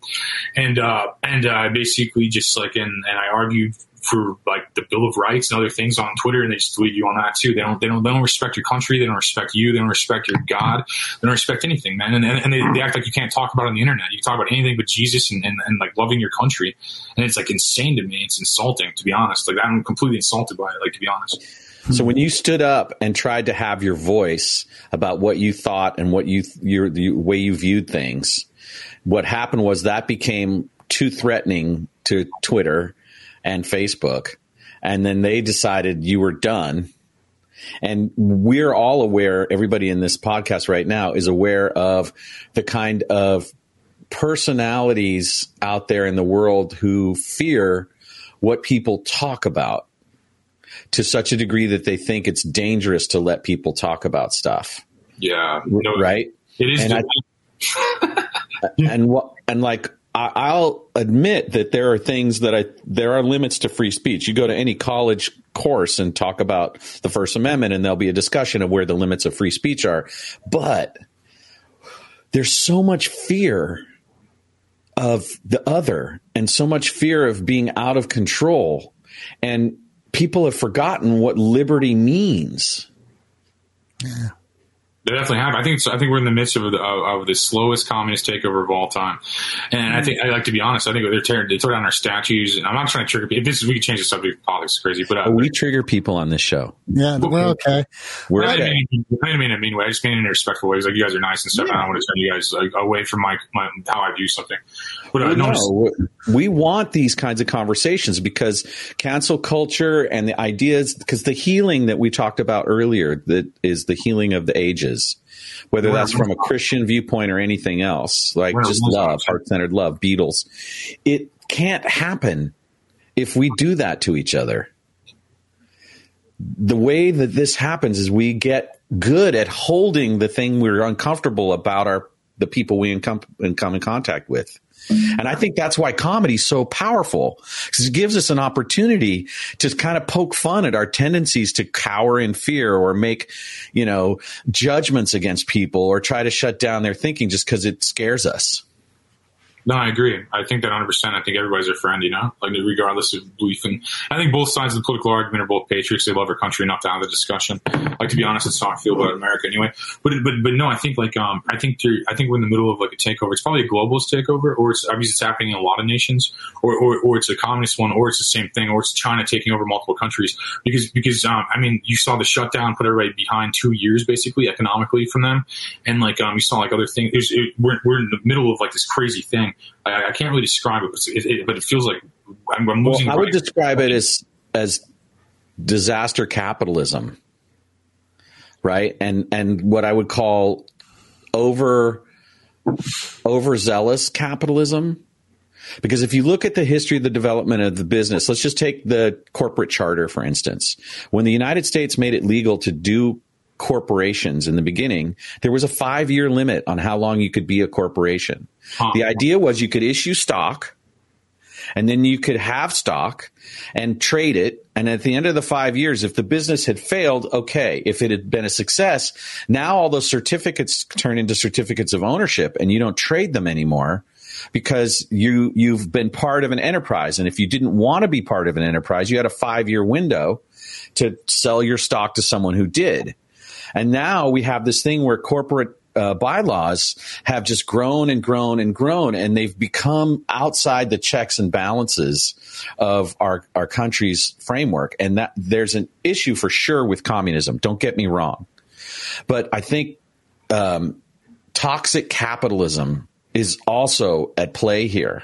And uh and uh basically just like and and i argued for like the Bill of Rights and other things on Twitter, and they just delete you on that too. They don't, they don't, they don't respect your country. They don't respect you. They don't respect your God. They don't respect anything, man. And, and, and they, they act like you can't talk about it on the internet. You can talk about anything but Jesus and, and, and like loving your country. And it's like insane to me. It's insulting, to be honest. Like I'm completely insulted by it. Like to be honest. So when you stood up and tried to have your voice about what you thought and what you your the way you viewed things, what happened was that became too threatening to Twitter and Facebook, and then they decided you were done. And we're all aware, everybody in this podcast right now is aware of the kind of personalities out there in the world who fear what people talk about to such a degree that they think it's dangerous to let people talk about stuff, Yeah. No, right? It is. And I- *laughs* and what and like I'll admit that there are things that I there are limits to free speech. You go to any college course and talk about the First Amendment, and there'll be a discussion of where the limits of free speech are. But there's so much fear of the other, and so much fear of being out of control, and people have forgotten what liberty means. They definitely have. I think. It's, I think we're in the midst of the, of, of the slowest communist takeover of all time. And I think I like to be honest. I think they're tearing, they tore down our statues. And I'm not trying to trigger people. If this is, we can change the subject. Politics is crazy, but uh, we trigger people on this show. Yeah, we're okay. We're I didn't, okay. mean, I didn't mean it in a mean way. I just mean in a respectful way. It's like you guys are nice and stuff. and I don't want to turn you guys like, away from my, my how I view something. No, we want these kinds of conversations because cancel culture and the ideas, because the healing that we talked about earlier, that is the healing of the ages, whether that's from a Christian viewpoint or anything else, like just love, heart centered love, Beatles. It can't happen if we do that to each other. The way that this happens is we get good at holding the thing we're uncomfortable about our the people we in come in contact with. And I think that's why comedy is so powerful because it gives us an opportunity to kind of poke fun at our tendencies to cower in fear or make, you know, judgments against people or try to shut down their thinking just because it scares us. No, I agree. I think that 100. percent I think everybody's their friend. You know, like regardless of belief. And I think both sides of the political argument are both patriots. They love our country enough to have the discussion. Like to be honest, it's how I feel about America anyway. But but but no, I think like um I think I think we're in the middle of like a takeover. It's probably a globalist takeover, or it's obviously it's happening in a lot of nations, or or, or it's a communist one, or it's the same thing, or it's China taking over multiple countries. Because because um I mean you saw the shutdown put everybody behind two years basically economically from them, and like um you saw like other things. There's, it, we're we're in the middle of like this crazy thing. I, I can't really describe it, but it, it, but it feels like I'm, I'm losing. Well, I would describe it as as disaster capitalism, right? And and what I would call over overzealous capitalism. Because if you look at the history of the development of the business, let's just take the corporate charter, for instance. When the United States made it legal to do corporations in the beginning, there was a five year limit on how long you could be a corporation. Huh. The idea was you could issue stock and then you could have stock and trade it. And at the end of the five years, if the business had failed, okay. If it had been a success, now all those certificates turn into certificates of ownership and you don't trade them anymore because you, you've been part of an enterprise. And if you didn't want to be part of an enterprise, you had a five year window to sell your stock to someone who did. And now we have this thing where corporate uh, bylaws have just grown and grown and grown, and they've become outside the checks and balances of our our country's framework. And that there's an issue for sure with communism. Don't get me wrong, but I think um, toxic capitalism is also at play here.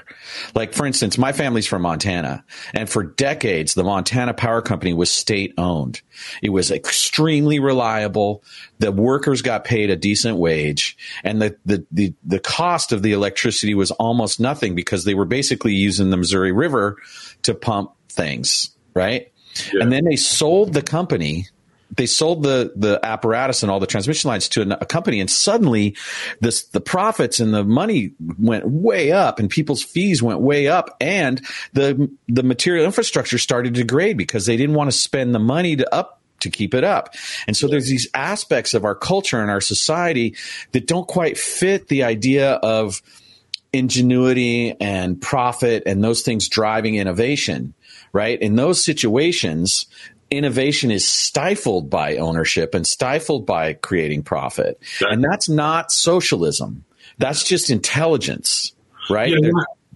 Like, for instance, my family's from Montana, and for decades, the Montana Power Company was state owned. It was extremely reliable. The workers got paid a decent wage, and the, the, the, the cost of the electricity was almost nothing because they were basically using the Missouri River to pump things, right? And then they sold the company they sold the the apparatus and all the transmission lines to a, a company, and suddenly this the profits and the money went way up, and people's fees went way up, and the the material infrastructure started to degrade because they didn't want to spend the money to up to keep it up. And so there's these aspects of our culture and our society that don't quite fit the idea of ingenuity and profit and those things driving innovation, right? In those situations, innovation is stifled by ownership and stifled by creating profit. And that's not socialism. That's just intelligence, right?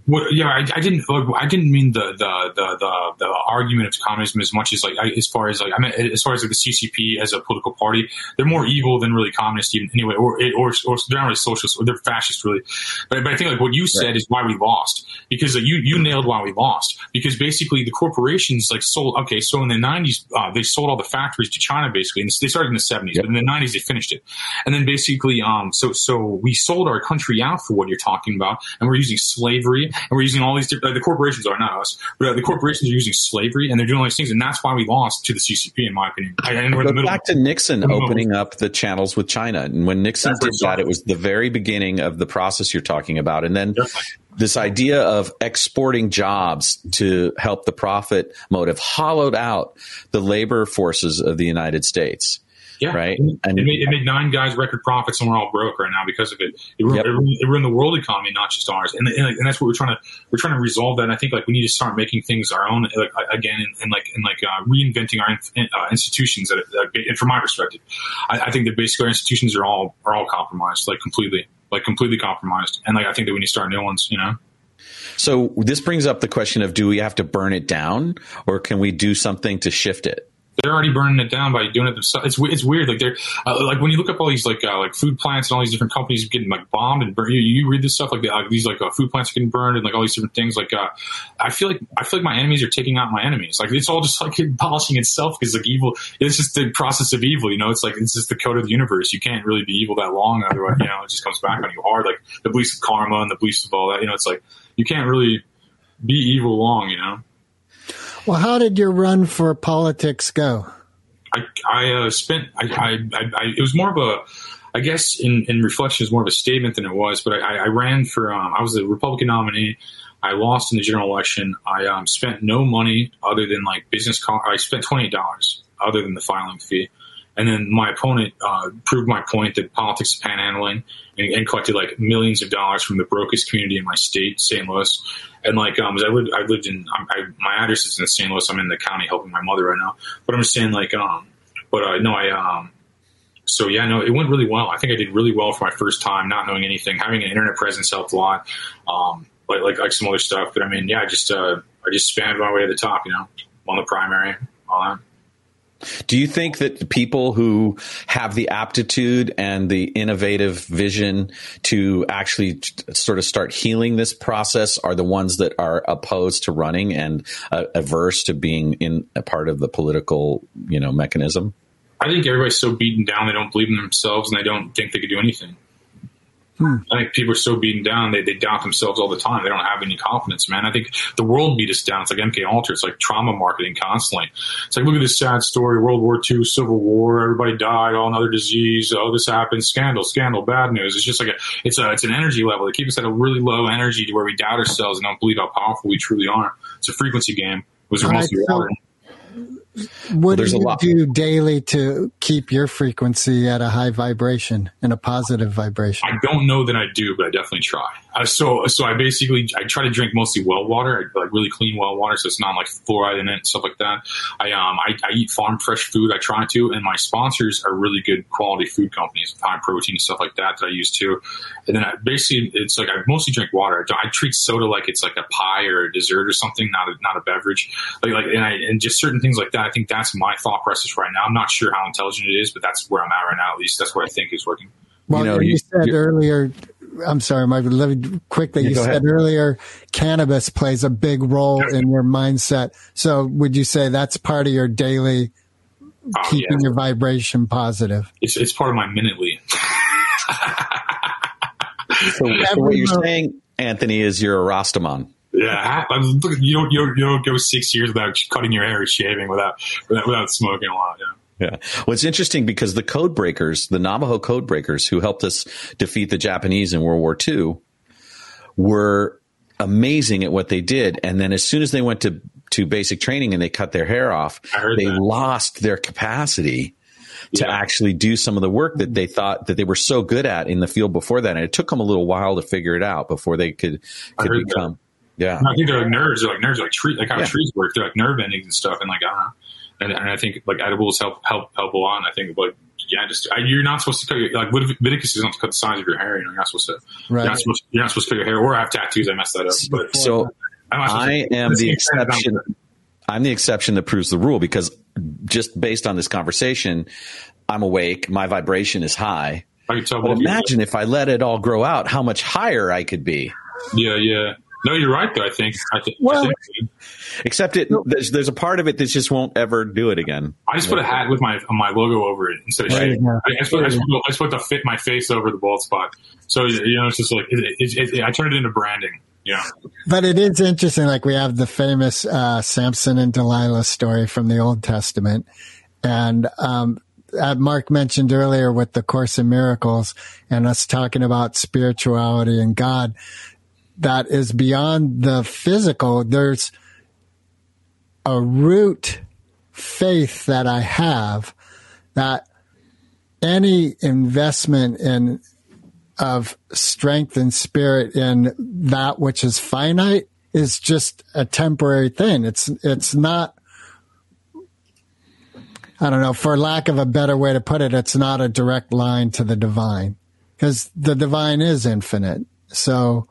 Well, yeah, I, I didn't. I didn't mean the the, the the the argument of communism as much as like I, as far as like I mean as far as like the CCP as a political party, they're more evil than really communist even anyway, or or or they're not really socialist or they're fascist really. But, but I think like what you said Right. is why we lost because like, you you nailed why we lost because basically the corporations like sold. Okay, so in the nineties uh, they sold all the factories to China basically, and they started in the seventies, Yep. but in the nineties they finished it, and then basically um so so we sold our country out for what you're talking about, and we're using slavery and we're using all these different, the corporations are not us, but uh, the corporations are using slavery and they're doing all these things, and that's why we lost to the CCP, in my opinion. I, and we're in the Go middle. back to Nixon opening up the channels with China. And when Nixon That's did that, it was the very beginning of the process you're talking about. And then Definitely. this idea of exporting jobs to help the profit motive hollowed out the labor forces of the United States. Yeah, Right. And it made, it made nine guys record profits, and we're all broke right now because of it. It ruined, Yep. it ruined, it ruined the world economy, not just ours. And, and, and that's what we're trying to we're trying to resolve that. And I think like we need to start making things our own, like again, and, and like and like uh, reinventing our in, uh, institutions. That, that, and from my perspective, I, I think that basically our institutions are all are all compromised, like completely, like completely compromised. And like I think that we need to start new ones. You know. So this brings up the question of do we have to burn it down or can we do something to shift it? They're already burning it down by doing it themselves. It's it's weird. Like they're uh, like when you look up all these like uh, like food plants and all these different companies getting like bombed and burned. You, you read this stuff like, uh, these like uh, food plants are getting burned and like all these different things. Like uh, I feel like I feel like my enemies are taking out my enemies. Like it's all just like *laughs* abolishing itself because like evil. It's just the process of evil. You know, it's like it's just the code of the universe. You can't really be evil that long, otherwise you know it just comes back on you hard. Like the beliefs of karma and the beliefs of all that. You know, it's like you can't really be evil long. You know. Well, how did your run for politics go? I, I uh, spent I, I, I, it was more of a I guess in, in reflection is more of a statement than it was, but I, I ran for um, I was a Republican nominee. I lost in the general election. I um, spent no money other than like business. Call- I spent twenty eight dollars other than the filing fee, And then my opponent uh, proved my point that politics is panhandling and, and collected like millions of dollars from the brokest community in my state, St. Louis. And like, um, I lived, I lived in, I'm, I, my address is in St. Louis. I'm in the county helping my mother right now. But I'm just saying, like, um, but uh, no, I, um, so yeah, no, it went really well. I think I did really well for my first time, not knowing anything. Having an internet presence helped a lot, um, like like like some other stuff. But I mean, yeah, I just uh, I just spanned my way to the top. You know, won the primary, all that. Do you think that people who have the aptitude and the innovative vision to actually t- sort of start healing this process are the ones that are opposed to running and uh, averse to being in a part of the political, you know, mechanism? I think everybody's so beaten down they don't believe in themselves and they don't think they could do anything. Hmm. I think people are so beaten down they, they doubt themselves all the time. They don't have any confidence, man. I think the world beat us down. It's like MK Ultra. It's like trauma marketing constantly. It's like look at this sad story: World War II, Civil War, everybody died, all another disease. Oh, this happened, scandal, scandal, bad news. It's just like a it's a it's an energy level. They keep us at a really low energy to where we doubt ourselves and don't believe how powerful we truly are. It's a frequency game. Was All right, mostly so- water. What There's do a you lot. do daily to keep your frequency at a high vibration and a positive vibration? I don't know that I do, but I definitely try. Uh, so, so I basically I try to drink mostly well water, like really clean well water, so it's not like fluoride in it, and stuff like that. I um I, I eat farm fresh food. I try to, and my sponsors are really good quality food companies, high protein and stuff like that that I use too. And then I, basically it's like I mostly drink water. I, I treat soda like it's like a pie or a dessert or something, not a, not a beverage. Like like and I and just certain things like that. I think that's my thought process right now. I'm not sure how intelligent it is, but that's where I'm at right now. At least that's what I think is working. Well, know, you, you- said you- earlier. I'm sorry, Mike. but Let me quickly. Yeah, you said ahead. earlier, cannabis plays a big role in your mindset. So, would you say that's part of your daily Oh, keeping yeah. your vibration positive? It's it's part of my minutely. *laughs* So, so what you're saying, Anthony, is you're a Rastaman. Yeah, I- look, you don't you don't, you don't go six years without cutting your hair or shaving without without, without smoking a lot. Yeah. Yeah. Well, it's interesting because the code breakers, the Navajo code breakers who helped us defeat the Japanese in World War II were amazing at what they did. And then as soon as they went to, to basic training and they cut their hair off, they that. lost their capacity to Yeah. actually do some of the work that they thought that they were so good at in the field before that. And it took them a little while to figure it out before they could, could heard that. become. Yeah. I think they're like nerves. They're like nerves, like tree, like how Yeah. trees work. They're like nerve endings and stuff. And like know. And, and I think like edibles help help help a lot. And I think like yeah, just I, you're not supposed to cut your like Leviticus is not to cut the size of your hair. You know, you're not supposed to. Right. You're not supposed. You're not supposed to cut your hair or I have tattoos. I messed that up. But So I'm not I to- am the It's- it's- exception. I'm the exception that proves the rule because just based on this conversation, I'm awake. My vibration is high. I can tell. But both of you. imagine if I let it all grow out, how much higher I could be. Yeah, yeah. No, you're right. Though I think. I think. Well- I, think Except it, there's, there's a part of it that just won't ever do it again. I just put a hat with my my logo over it instead of There you shaving. go. I just put, I just put, I just put the fit my face over the bald spot. So you know, it's just like it, it, it, I turned it into branding. Yeah. But it is interesting. Like we have the famous uh, Samson and Delilah story from the Old Testament, and um, uh, Marc mentioned earlier with the Course in Miracles and us talking about spirituality and God. That is beyond the physical. There's a root faith that I have that any investment in of strength and spirit in that which is finite is just a temporary thing. It's it's not I don't know, for lack of a better way to put it, it's not a direct line to the divine. Because the divine is infinite. So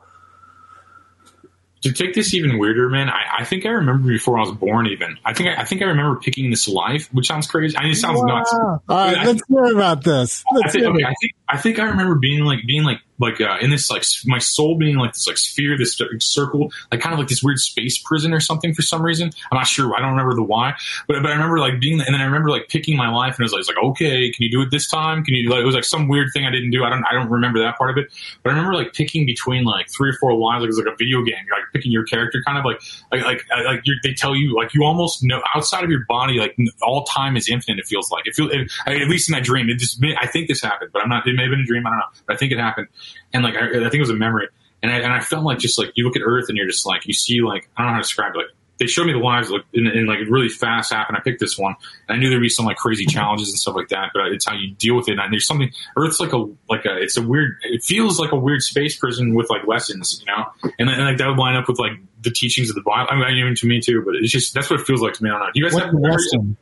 To take this even weirder, man, I, I think I remember before I was born. Even I think I, I think I remember picking this life, which sounds crazy. I mean, it sounds nuts. All right, I- let's hear about this. Let's think, hear okay, I think I think I remember being like being like like uh, in this like my soul being like this like sphere, this circle, like kind of like this weird space prison or something for some reason. I'm not sure. I don't remember the why, but but I remember like being and then I remember like picking my life and it was like, it's like okay, can you do it this time? Can you like it was like some weird thing I didn't do. I don't I don't remember that part of it, but I remember like picking between like three or four lives. Like it was like a video game. You're like picking your character, kind of like like like uh, like they tell you like you almost know outside of your body like all time is infinite. It feels like it feels it, at least in that dream. It just I think this happened, but I'm not. It may have been a dream. I don't know, but I think it happened, and like I, I think it was a memory. And I, and I felt like just like you look at Earth and you're just like you see like I don't know how to describe it, like they showed me the lives like in, in like really fast app, and I picked this one. And I knew there'd be some like crazy mm-hmm. challenges and stuff like that, but it's how you deal with it. And there's something Earth's like a like a it's a weird. It feels like a weird space prison with like lessons, you know, and, and like that would line up with like the teachings of the Bible. I mean, even to me too, but it's just that's what it feels like to me. I don't know. Do you guys What's have a memories? Wesson?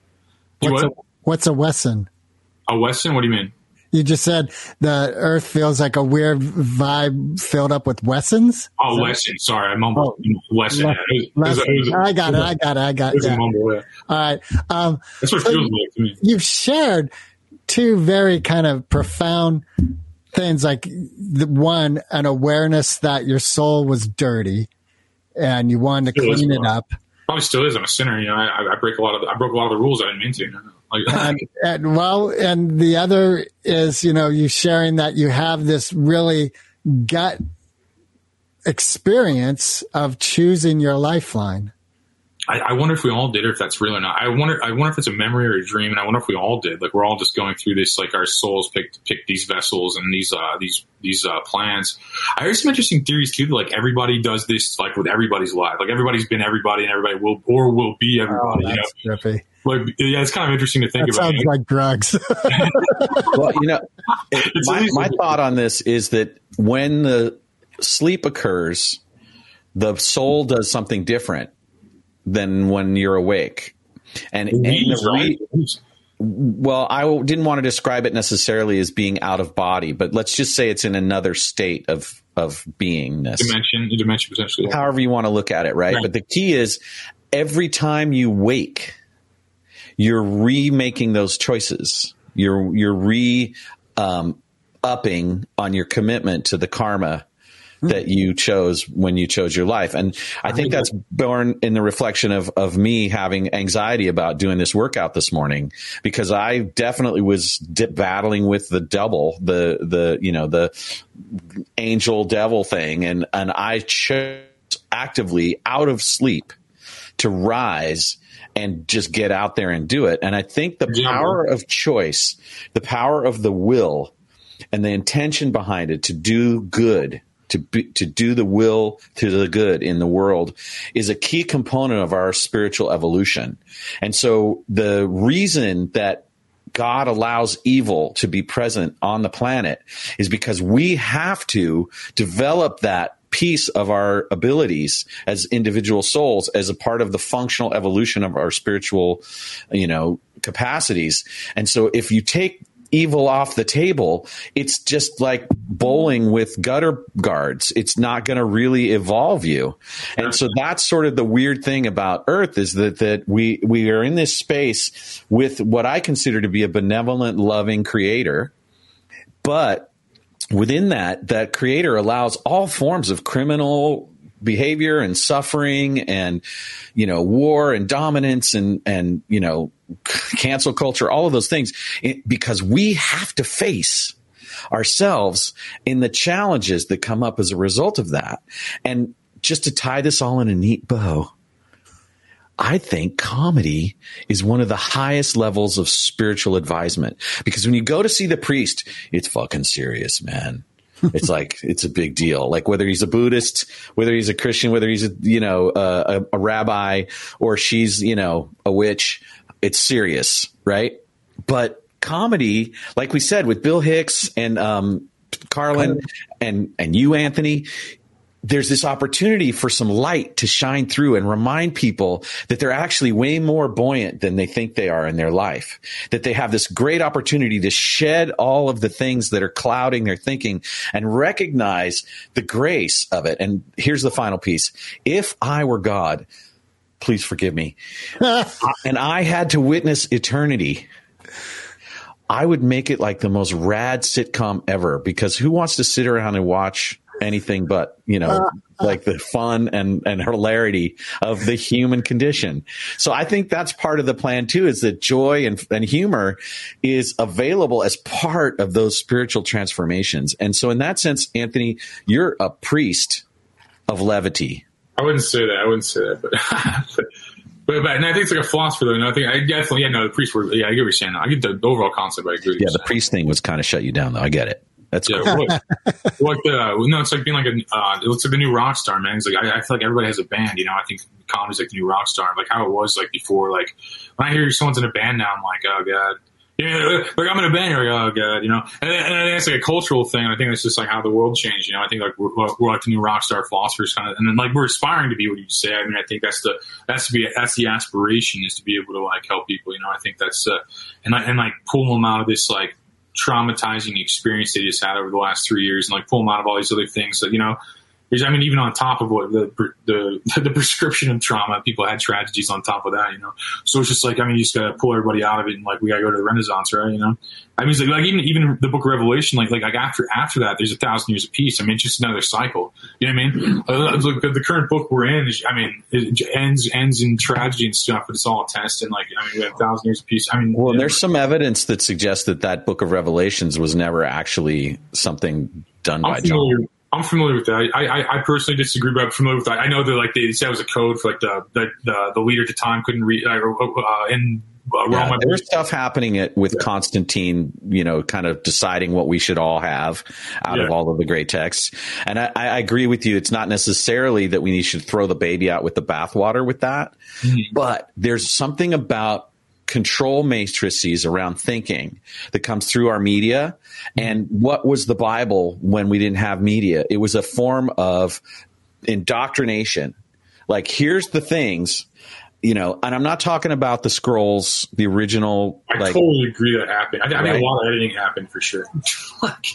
What's a, what? what's a Wesson? A Weston? What do you mean? You just said the Earth feels like a weird vibe filled up with Wessons. Oh, Weston. Sorry, I mumbled. Weston. Le- yeah. It was- it was- it Lessons. was- I got it. I got it. I got it was it. a Yeah. mumble, yeah. All right. Um, That's what So feels like to me. you've shared two very kind of profound things like the one an awareness that your soul was dirty and you wanted to Still clean it up Probably still is. I'm a sinner. You know, I, I break a lot of the, I broke a lot of the rules I didn't mean to. You know? *laughs* And, and well and the other is you know you sharing that you have this really gut experience of choosing your lifeline I, I wonder if we all did, or if that's real or not. I wonder. I wonder if it's a memory or a dream, and I wonder if we all did. Like we're all just going through this. Like our souls picked picked these vessels and these uh, these these uh, plans. I heard some interesting theories too. that, Like everybody does this, like with everybody's life. Like everybody's been everybody, and everybody will or will be oh everybody. you know, trippy like yeah, it's kind of interesting to think that about. sounds like drugs *laughs* well, you know, it- my, my thought on this is that when the sleep occurs, the soul does something different than when you're awake. And, and the re- right? well, I didn't want to describe it necessarily as being out of body, but let's just say it's in another state of of beingness Dimension, dimension potentially. however you want to look at it, right? Right. But the key is every time you wake, you're remaking those choices. You're you're re um, upping on your commitment to the karma that you chose when you chose your life. And I think that's born in the reflection of, of me having anxiety about doing this workout this morning because I definitely was di- battling with the double, the, the, you know, the angel devil thing. And, and I chose actively out of sleep to rise and just get out there and do it. And I think the power of choice, the power of the will and the intention behind it to do good, to be, to do the will to the good in the world is a key component of our spiritual evolution. And so the reason that God allows evil to be present on the planet is because we have to develop that piece of our abilities as individual souls as a part of the functional evolution of our spiritual, you know, capacities. And so if you take evil off the table, it's just like bowling with gutter guards. It's not going to really evolve you. And so that's sort of the weird thing about Earth is that, that we, we are in this space with what I consider to be a benevolent, loving creator. But within that, that creator allows all forms of criminal behavior and suffering and, you know, war and dominance and, and, you know, *laughs* cancel culture, all of those things, it, because we have to face ourselves in the challenges that come up as a result of that. And just to tie this all in a neat bow, I think comedy is one of the highest levels of spiritual advisement because when you go to see the priest, it's fucking serious, man. *laughs* it's like it's a big deal. Like whether he's a Buddhist, whether he's a Christian, whether he's a you know a, a, a rabbi or she's you know a witch, it's serious, right? But comedy, like we said with Bill Hicks and um, Carlin and and you, Anthony, there's this opportunity for some light to shine through and remind people that they're actually way more buoyant than they think they are in their life. That they have this great opportunity to shed all of the things that are clouding their thinking and recognize the grace of it. And here's the final piece. If I were God, please forgive me, *laughs* and I had to witness eternity, I would make it like the most rad sitcom ever because who wants to sit around and watch anything but, you know, uh, uh. like the fun and, and hilarity of the human condition. So I think that's part of the plan too, is that joy and, and humor is available as part of those spiritual transformations. And so in that sense, Anthony, you're a priest of levity. I wouldn't say that. I wouldn't say that, but. *laughs* But, but and I think it's like a philosopher though. And I think I definitely yeah no the priest were yeah I get what you're saying. I get the overall concept. I agree. Yeah, you. the priest thing was kind of shut you down though. I get it. That's Yeah, cool. what, the no, it's like being like a uh, it's like the new rock star, man. It's like I, I feel like everybody has a band, you know. I think comedy's like the new rock star, like how it was like before. Like when I hear someone's in a band now, I'm like, oh god, yeah, like I'm in a band, you're like, oh god, you know. And, and I think it's like a cultural thing. I think it's just like how the world changed, you know. I think like we're, we're like the new rock star philosophers, kind of, and then like we're aspiring to be what you say. I mean, I think that's the that's to be that's the aspiration is to be able to like help people, you know. I think that's uh, and like, and like pull them out of this like traumatizing experience they just had over the last three years and like pull them out of all these other things So, you know there's, I mean, even on top of what the, the *laughs* the prescription of trauma, people had tragedies on top of that, you know. So it's just like, I mean, you just gotta pull everybody out of it, and like we gotta go to the Renaissance, right? You know. I mean, it's like, like even even the Book of Revelation, like like like after after that, there's a thousand years of peace. I mean, it's just another cycle. You know what I mean? Uh, look, the current book we're in, is, I mean, it ends ends in tragedy and stuff, but it's all a test. And like, I mean, we have a thousand years of peace. I mean, Well, yeah. there's some evidence that suggests that that Book of Revelations was never actually something done by I'm John. Familiar. I'm familiar with that. I, I, I personally disagree, but I'm familiar with that. I know that like they said it was a code for like the the, the, the leader at the time couldn't read uh, uh, in uh, Yeah, there was stuff happening at, with Constantine, you know, kind of deciding what we should all have out of all of the great texts. And I, I agree with you. It's not necessarily that we should throw the baby out with the bathwater with that, Mm-hmm. but there's something about control matrices around thinking that comes through our media. And what was the Bible when we didn't have media? It was a form of indoctrination. Like, here's the things, you know, and I'm not talking about the scrolls, the original, I like, totally agree that happened. I, I think Right. a lot of editing happened for sure. *laughs* like,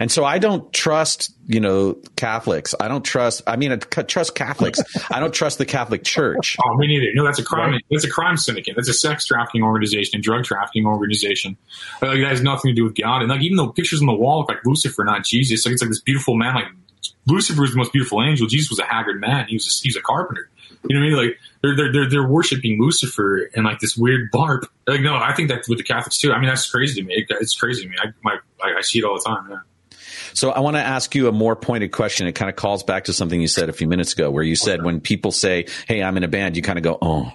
and so I don't trust, you know, Catholics. I don't trust, I mean, I trust Catholics. I don't trust the Catholic Church. oh, me neither. No, that's a crime. That's a crime syndicate. That's a sex trafficking organization, a drug trafficking organization. Like that has nothing to do with God. And like even though pictures on the wall look like Lucifer, not Jesus. Like it's like this beautiful man. Like Lucifer was the most beautiful angel. Jesus was a haggard man. He was a, he was a carpenter. You know what I mean? Like they're they're they're, they're worshiping Lucifer and like this weird barb. Like no, I think that with the Catholics too. I mean that's crazy to me. It- it's crazy to me. I my I, I see it all the time. Yeah. So I want to ask you a more pointed question. It kind of calls back to something you said a few minutes ago, where you said when people say, "Hey, I'm in a band," you kind of go, "Oh."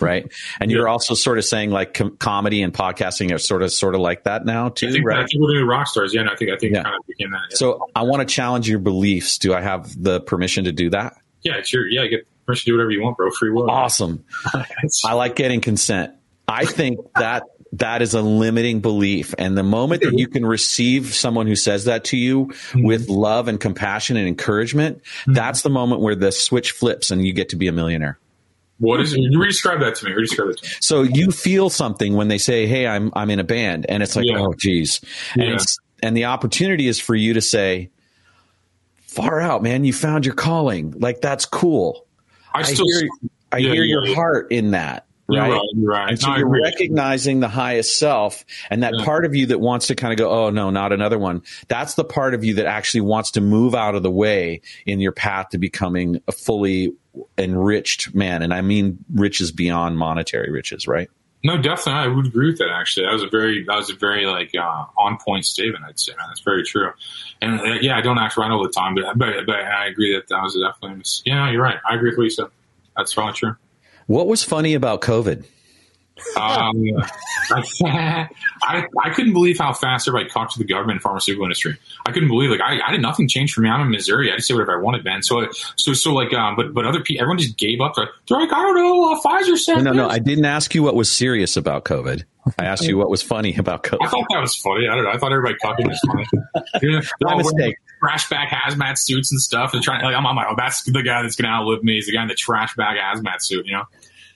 Right, and you're also sort of saying like com- comedy and podcasting are sort of sort of like that now I too, think, I think we're rock stars. Yeah, and I think I think Yeah. kind of became that. Yeah. So I want to challenge your beliefs. Do I have the permission to do that? yeah, sure. yeah. You get do whatever you want, bro. Free will. Awesome. *laughs* I like getting consent. I think that that is a limiting belief. And the moment that you can receive someone who says that to you mm-hmm. with love and compassion and encouragement, mm-hmm. that's the moment where the switch flips and you get to be a millionaire. What is it? You describe that to me. Describe that to me. So you feel something when they say, "Hey, I'm I'm in a band," and it's like, Yeah. "Oh, geez," and Yeah. and the opportunity is for you to say, "Far out, man! You found your calling. Like that's cool." I I still. hear, I yeah, hear yeah, your yeah. heart in that. You're Right. right. You're right. And so No, you're recognizing the highest self and that Yeah. part of you that wants to kind of go, oh no, not another one. That's the part of you that actually wants to move out of the way in your path to becoming a fully enriched man. And I mean riches beyond monetary riches, right? No, definitely, I would agree with that. Actually, that was a very that was a very like uh, on point statement. I'd say, man, that's very true. And uh, yeah, I don't act right all the time, but but, but I agree that that was definitely. Yeah, you're right. I agree with what you said. That's probably true. What was funny about COVID? Um, *laughs* I, I couldn't believe how fast everybody caught to the government and pharmaceutical industry. I couldn't believe like I, I did nothing changed for me. I'm in Missouri. I just say whatever I wanted, man. So so so like um, but but other people, everyone just gave up. They're, like, I don't know. Uh, Pfizer said No, no, no. I didn't ask you what was serious about COVID. I asked you what was funny about COVID. I thought that was funny. I don't know. I thought everybody caught it was funny. *laughs* Yeah, My mistake. Trash bag hazmat suits and stuff. They're trying. Like, I'm, I'm like, oh, that's the guy that's going to outlive me. He's the guy in the trash bag hazmat suit, you know?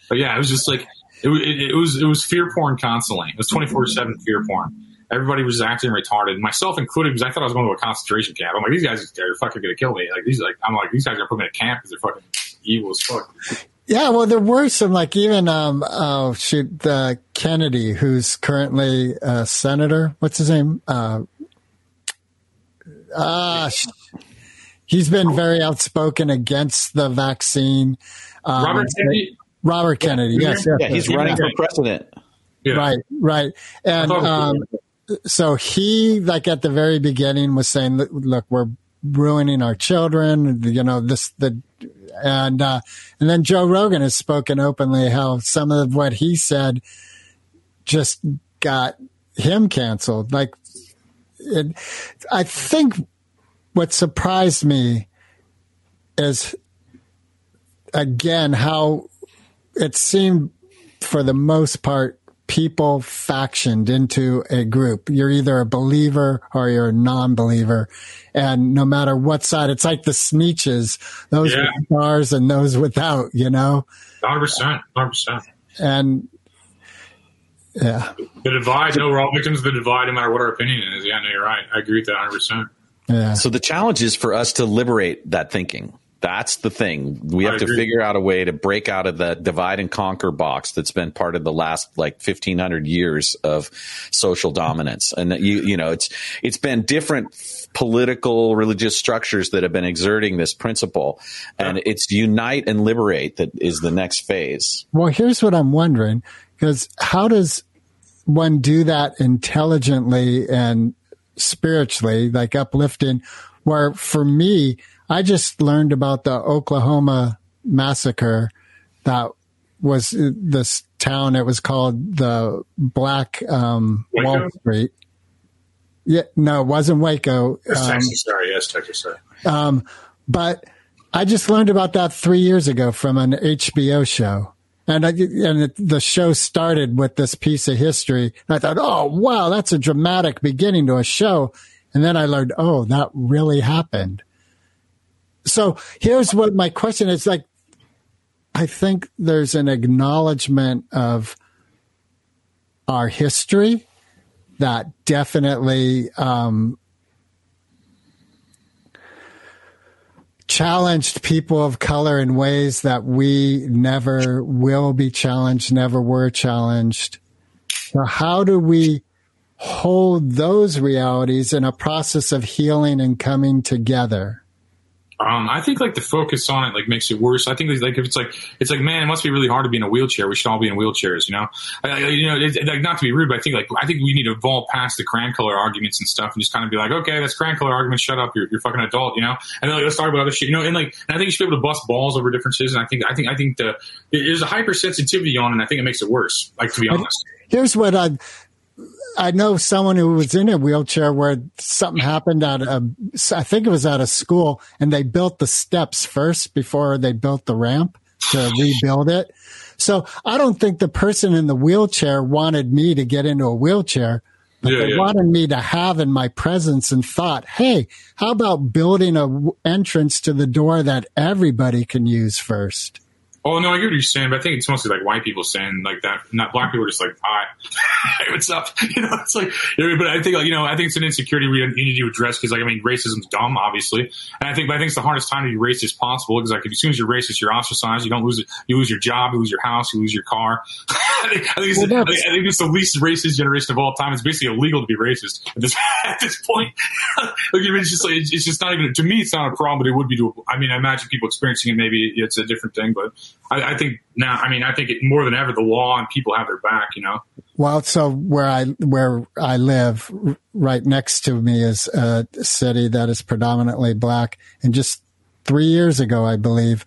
But yeah, it was just like it, it, it was. It was fear porn constantly. It was 24 seven fear porn. Everybody was acting retarded, myself included, because I thought I was going to a concentration camp. I'm like, these guys are fucking going to kill me. Like these, like I'm like, these guys are putting me in a camp because they're fucking evil as fuck. Yeah, well, there were some like even um oh shoot the Kennedy who's currently a senator. What's his name? Uh, uh he's been very outspoken against the vaccine. Um, Robert Kennedy. Robert Kennedy. Yes, yes, Yeah, he's yes. running for president. Yeah. Right, right. And um, so he, like at the very beginning, was saying, "Look, look, we're ruining our children." You know, this the, and uh, and then Joe Rogan has spoken openly how some of what he said just got him canceled. Like it, I think what surprised me is again how it seemed for the most part people factioned into a group. You're either a believer or you're a non-believer. And no matter what side, it's like the Sneetches, those Yeah. with stars and those without, you know? 100%. 100%. And yeah, The divide, no, we're all victims of the divide no matter what our opinion is. Yeah, no, you're right. I agree with that 100%. yeah. So the challenge is for us to liberate that thinking. That's the thing. We I have to agree. figure out a way to break out of the divide and conquer box that's been part of the last like 1500 years of social dominance. And you, you know, it's, it's been different political, religious structures that have been exerting this principle. And it's unite and liberate that is the next phase. Well, here's what I'm wondering because how does one do that intelligently and spiritually, like uplifting? Where for me, I just learned about the Oklahoma massacre that was uh, this town. It was called the Black um, Wall Street. Yeah, no, it wasn't Waco. Um, Texas, sorry. Yes, Texas, sorry. but I just learned about that three years ago from an HBO show. And I, and it, the show started with this piece of history. I thought, oh, wow, that's a dramatic beginning to a show. And then I learned, oh, that really happened. So here's what my question is like, I think there's an acknowledgement of our history that definitely, um, challenged people of color in ways that we never will be challenged, never were challenged. So how do we hold those realities in a process of healing and coming together? Um, I think like the focus on it like makes it worse. I think like if it's like it's like man, it must be really hard to be in a wheelchair. We should all be in wheelchairs, you know. I, you know, it, like not to be rude, but I think like I think we need to evolve past the crayon color arguments and stuff, and just kind of be like, okay, that's crayon color argument. Shut up, you're, you're fucking adult, you know. And then like, let's talk about other shit, you know. And like, and I think you should be able to bust balls over differences. And I think I think I think the there's a hypersensitivity on, it and I think it makes it worse. Like to be honest. Here's what I I know someone who was in a wheelchair where something happened at a I think it was at a school and they built the steps first before they built the ramp to rebuild it. So I don't think the person in the wheelchair wanted me to get into a wheelchair. But Yeah, they yeah. wanted me to have in my presence and thought, hey, how about building a w- entrance to the door that everybody can use first? Oh no, I get what you're saying, but I think it's mostly like white people saying like that. Not black people are just like, "Hi, hey, *laughs* what's up?" *laughs* You know, it's like. But I think like you know, I think it's an insecurity we need to address because like I mean, racism's dumb, obviously, and I think but I think it's the hardest time to be racist possible because like as soon as you're racist, you're ostracized. You don't lose it. You lose your job. You lose your house. You lose your car. *laughs* I think, I think, it's, Well, I think, I think it's the least racist generation of all time. It's basically illegal to be racist at this at this point. like, it's just like it's just not even to me. It's not a problem, but it would be to. I mean, I imagine people experiencing it. Maybe it's a different thing, but I, I think now. I mean, I think it, more than ever, the law and people have their back. You know. Well, so where I where I live, right next to me is a city that is predominantly black. And just three years ago, I believe,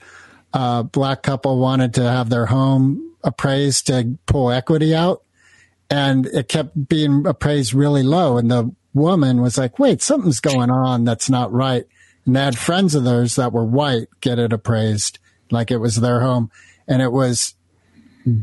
a black couple wanted to have their home appraised to pull equity out, and it kept being appraised really low. And the woman was like, "Wait, something's going on that's not right." And they had friends of theirs that were white get it appraised like it was their home, and it was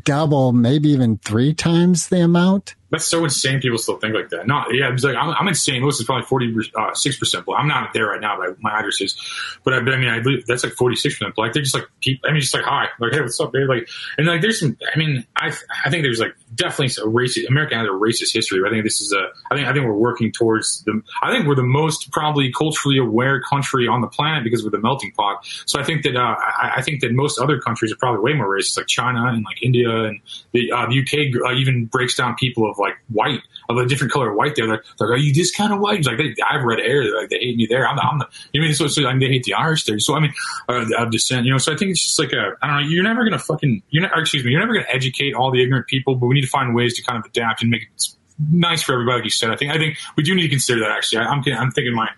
double, maybe even three times the amount. That's so insane. People still think like that. Not, yeah, it's like I'm, I'm insane. Most is probably forty six percent black. I'm not there right now, but my address is. But I, I mean, I believe that's like forty six percent black. They're just like people. I mean, just like hi, like hey, what's up, babe? Like, and like there's some. I mean, I I think there's like definitely a racist. America has a racist history. But I think this is a. I think I think we're working towards the. I think we're the most probably culturally aware country on the planet because we're the melting pot. So I think that uh, I, I think that most other countries are probably way more racist, like China and like India and the, uh, UK uh, even breaks down people of like white of a different color white. They're like, they're like, are you this kind of white? It's like they, I've read air. They're like they hate me there. I'm the, I'm the you know, so, so I mean, they hate the Irish there. So I mean, uh, of descent. You know, so I think it's just like a I don't know. You're never gonna fucking you're not. Excuse me. You're never gonna educate all the ignorant people, but we need to find ways to kind of adapt and make it nice for everybody. Like you said, I think I think we do need to consider that. Actually, I, I'm I'm thinking my.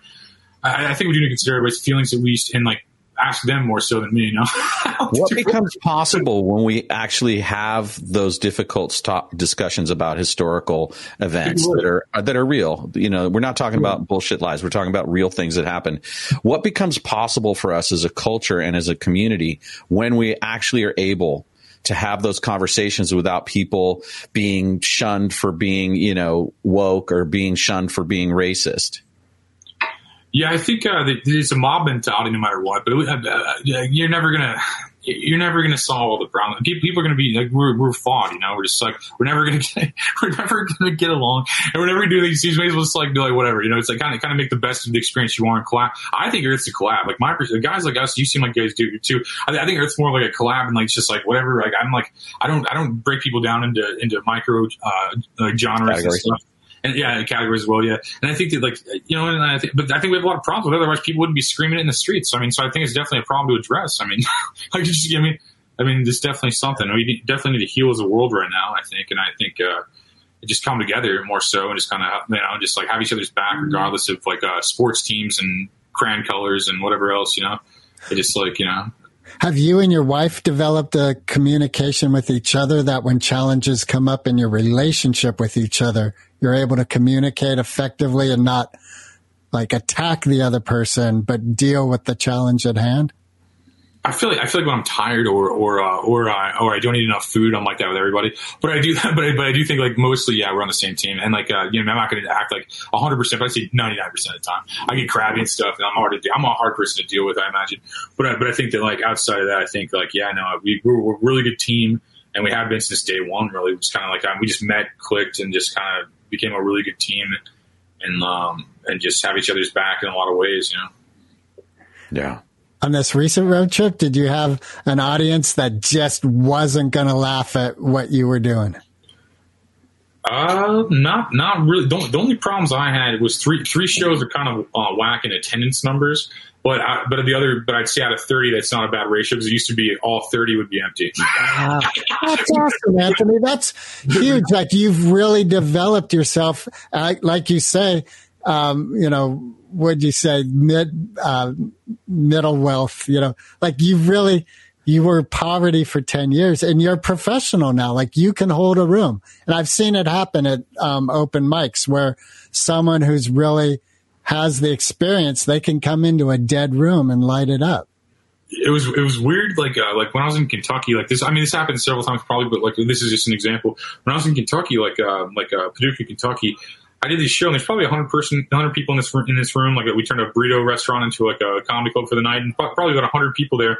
I, I think we do need to consider everybody's feelings at least, and like ask them more so than me. You know, *laughs* what becomes possible when we actually have those difficult stop discussions about historical events that are that are real? You know, we're not talking about bullshit lies. We're talking about real things that happen. What becomes possible for us as a culture and as a community when we actually are able to have those conversations without people being shunned for being, you know, woke or being shunned for being racist? Yeah, I think uh, there's a mob mentality no matter what, but uh, uh, you're never gonna you're never gonna solve all the problems. People are gonna be like we're we're flawed, you know. We're just like we're never gonna *laughs* get we're never gonna get along, and whenever we do these things, we'll just like do like whatever, you know. It's like kind of kind of make the best of the experience you want collab. I think Earth's a collab. Like my guys like us, you seem like guys do too. I, I think Earth's more like a collab and like it's just like whatever. Like I'm like I don't I don't break people down into into micro uh, like genres and stuff and yeah, categories as well. Yeah, and I think that like you know, and I think, but I think we have a lot of problems. With it. Otherwise, people wouldn't be screaming it in the streets. I mean, so I think it's definitely a problem to address. I mean, *laughs* I just, I mean, I mean, there's definitely something we definitely need to heal as a world right now. I think, and I think. uh just come together more so and just kind of you know just like have each other's back regardless of like uh, sports teams and crayon colors and whatever else you know it just like you know have you and your wife developed a communication with each other that when challenges come up in your relationship with each other, you're able to communicate effectively and not like attack the other person, but deal with the challenge at hand? I feel like I feel like when I'm tired or or uh, or or I don't eat enough food, I'm like that with everybody. But I do, *laughs* but I, but I do think like mostly, yeah, we're on the same team. And like uh, you know, I'm not going to act like 100, percent but I say 99 percent of the time. I get crabby and stuff, and I'm hard to do. I'm a hard person to deal with, I imagine. But I, but I think that like outside of that, I think like yeah, no, we we're, we're a really good team, and we have been since day one. Really, it's kind of like um, we just met, clicked, and just kind of became a really good team, and um and just have each other's back in a lot of ways, you know. Yeah on this recent road trip, did you have an audience that just wasn't going to laugh at what you were doing? Uh, not not really. The, the, only problems I had was three three shows are kind of uh, whack in attendance numbers, but I, but the other, but I'd say out of thirty, that's not a bad ratio because it used to be all thirty would be empty. Wow. *laughs* That's awesome, Anthony. That's huge. Like you've really developed yourself, uh, like you say. Um, you know, would you say mid uh, middle wealth? You know, like you really you were poverty for 10 years and you're professional now. Like you can hold a room. And I've seen it happen at um, open mics where someone who's really has the experience, they can come into a dead room and light it up. It was it was weird. Like uh, like when I was in Kentucky, like this. I mean, this happened several times probably, but like this is just an example. When I was in Kentucky, like uh, like uh, Paducah, Kentucky, I did this show, and there's probably 100 person, 100 people in this room, in this room. Like we turned a burrito restaurant into like a comedy club for the night, and probably about 100 people there.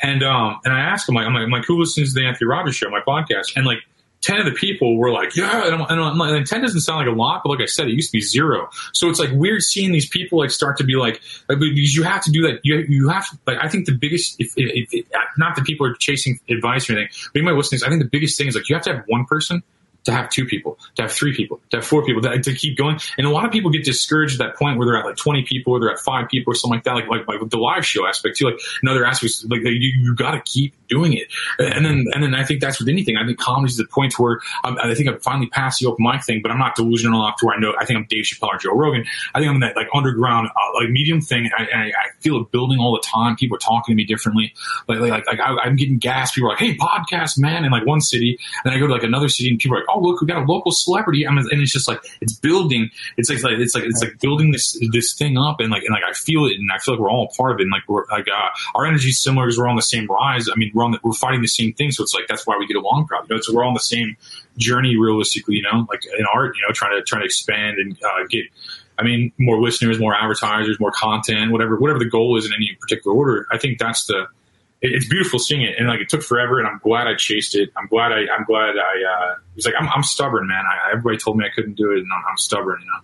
And um, and I asked him, like, I'm like, I'm like, who listens to the Anthony Rogers show, my podcast? And like, 10 of the people were like, yeah, and, I'm, and, and 10 doesn't sound like a lot, but like I said, it used to be zero. So it's like weird seeing these people like start to be like, like because you have to do that. You, you have to, like, I think the biggest, if, if, if, not that people are chasing advice or anything, but you might listen to this, I think the biggest thing is like, you have to have one person to have two people, to have three people, to have four people, to, to, keep going. And a lot of people get discouraged at that point where they're at like 20 people or they're at five people or something like that, like, like, like the live show aspect too, like another aspect, like you, you got to keep doing it. And then, and then I think that's with anything. I think comedy is the point where I'm, i think I've finally passed the open mic thing, but I'm not delusional enough to where I know, I think I'm Dave Chappelle or Joe Rogan. I think I'm that like underground, uh, like medium thing. I, I, I, feel it building all the time. People are talking to me differently. Like, like, like, like I, am getting gas. People are like, Hey, podcast, man. In like one city. And I go to like another city and people are like, Oh, look, we got a local celebrity. I mean, and it's just like it's building. It's like, it's like it's like building this this thing up, and like and like I feel it, and I feel like we're all a part of it. And like we're like uh, our energy is similar because we're on the same rise. I mean, we're on the, we're fighting the same thing, so it's like that's why we get along. Probably, you know, so we're on the same journey, realistically. You know, like in art, you know, trying to trying to expand and uh, get. I mean, more listeners, more advertisers, more content, whatever whatever the goal is in any particular order. I think that's the it's beautiful seeing it, and like it took forever, and I'm glad I chased it. I'm glad I, I'm glad I. Uh, was like, I'm, I'm stubborn, man. I, everybody told me I couldn't do it, and I'm, I'm stubborn, you know.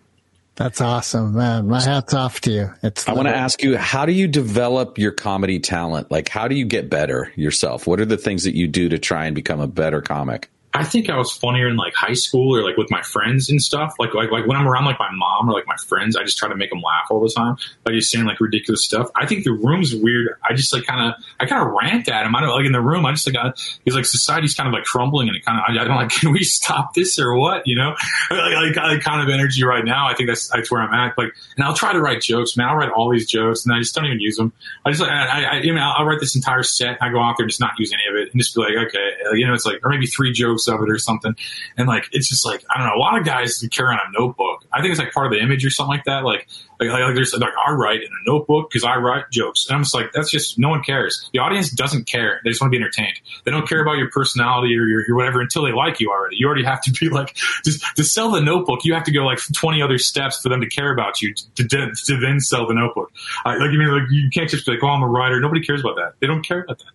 That's awesome, man. My hat's off to you. It's. I want to ask you, how do you develop your comedy talent? Like, how do you get better yourself? What are the things that you do to try and become a better comic? I think I was funnier in like high school or like with my friends and stuff. Like like like when I'm around like my mom or like my friends, I just try to make them laugh all the time by just saying like ridiculous stuff. I think the room's weird. I just like kind of I kind of rant at him. I don't like in the room. I just like I, he's like society's kind of like crumbling and it kind of I, I'm like *laughs* can we stop this or what? You know, like, like, like kind of energy right now. I think that's that's where I'm at. Like and I'll try to write jokes, man. I'll write all these jokes and I just don't even use them. I just like I, I, I mean I'll, I'll write this entire set. And I go out there and just not use any of it and just be like okay, you know, it's like or maybe three jokes of it or something. And like, it's just like, I don't know, a lot of guys carry on a notebook. I think it's like part of the image or something like that. Like, like, like, there's like, I write in a notebook because I write jokes. And I'm just like, that's just, no one cares. The audience doesn't care. They just want to be entertained. They don't care about your personality or your, your whatever until they like you already. You already have to be *laughs* like, just to sell the notebook, you have to go like 20 other steps for them to care about you to, to, to then sell the notebook. Like, you mean, like, you can't just be like, oh, I'm a writer. Nobody cares about that. They don't care about that.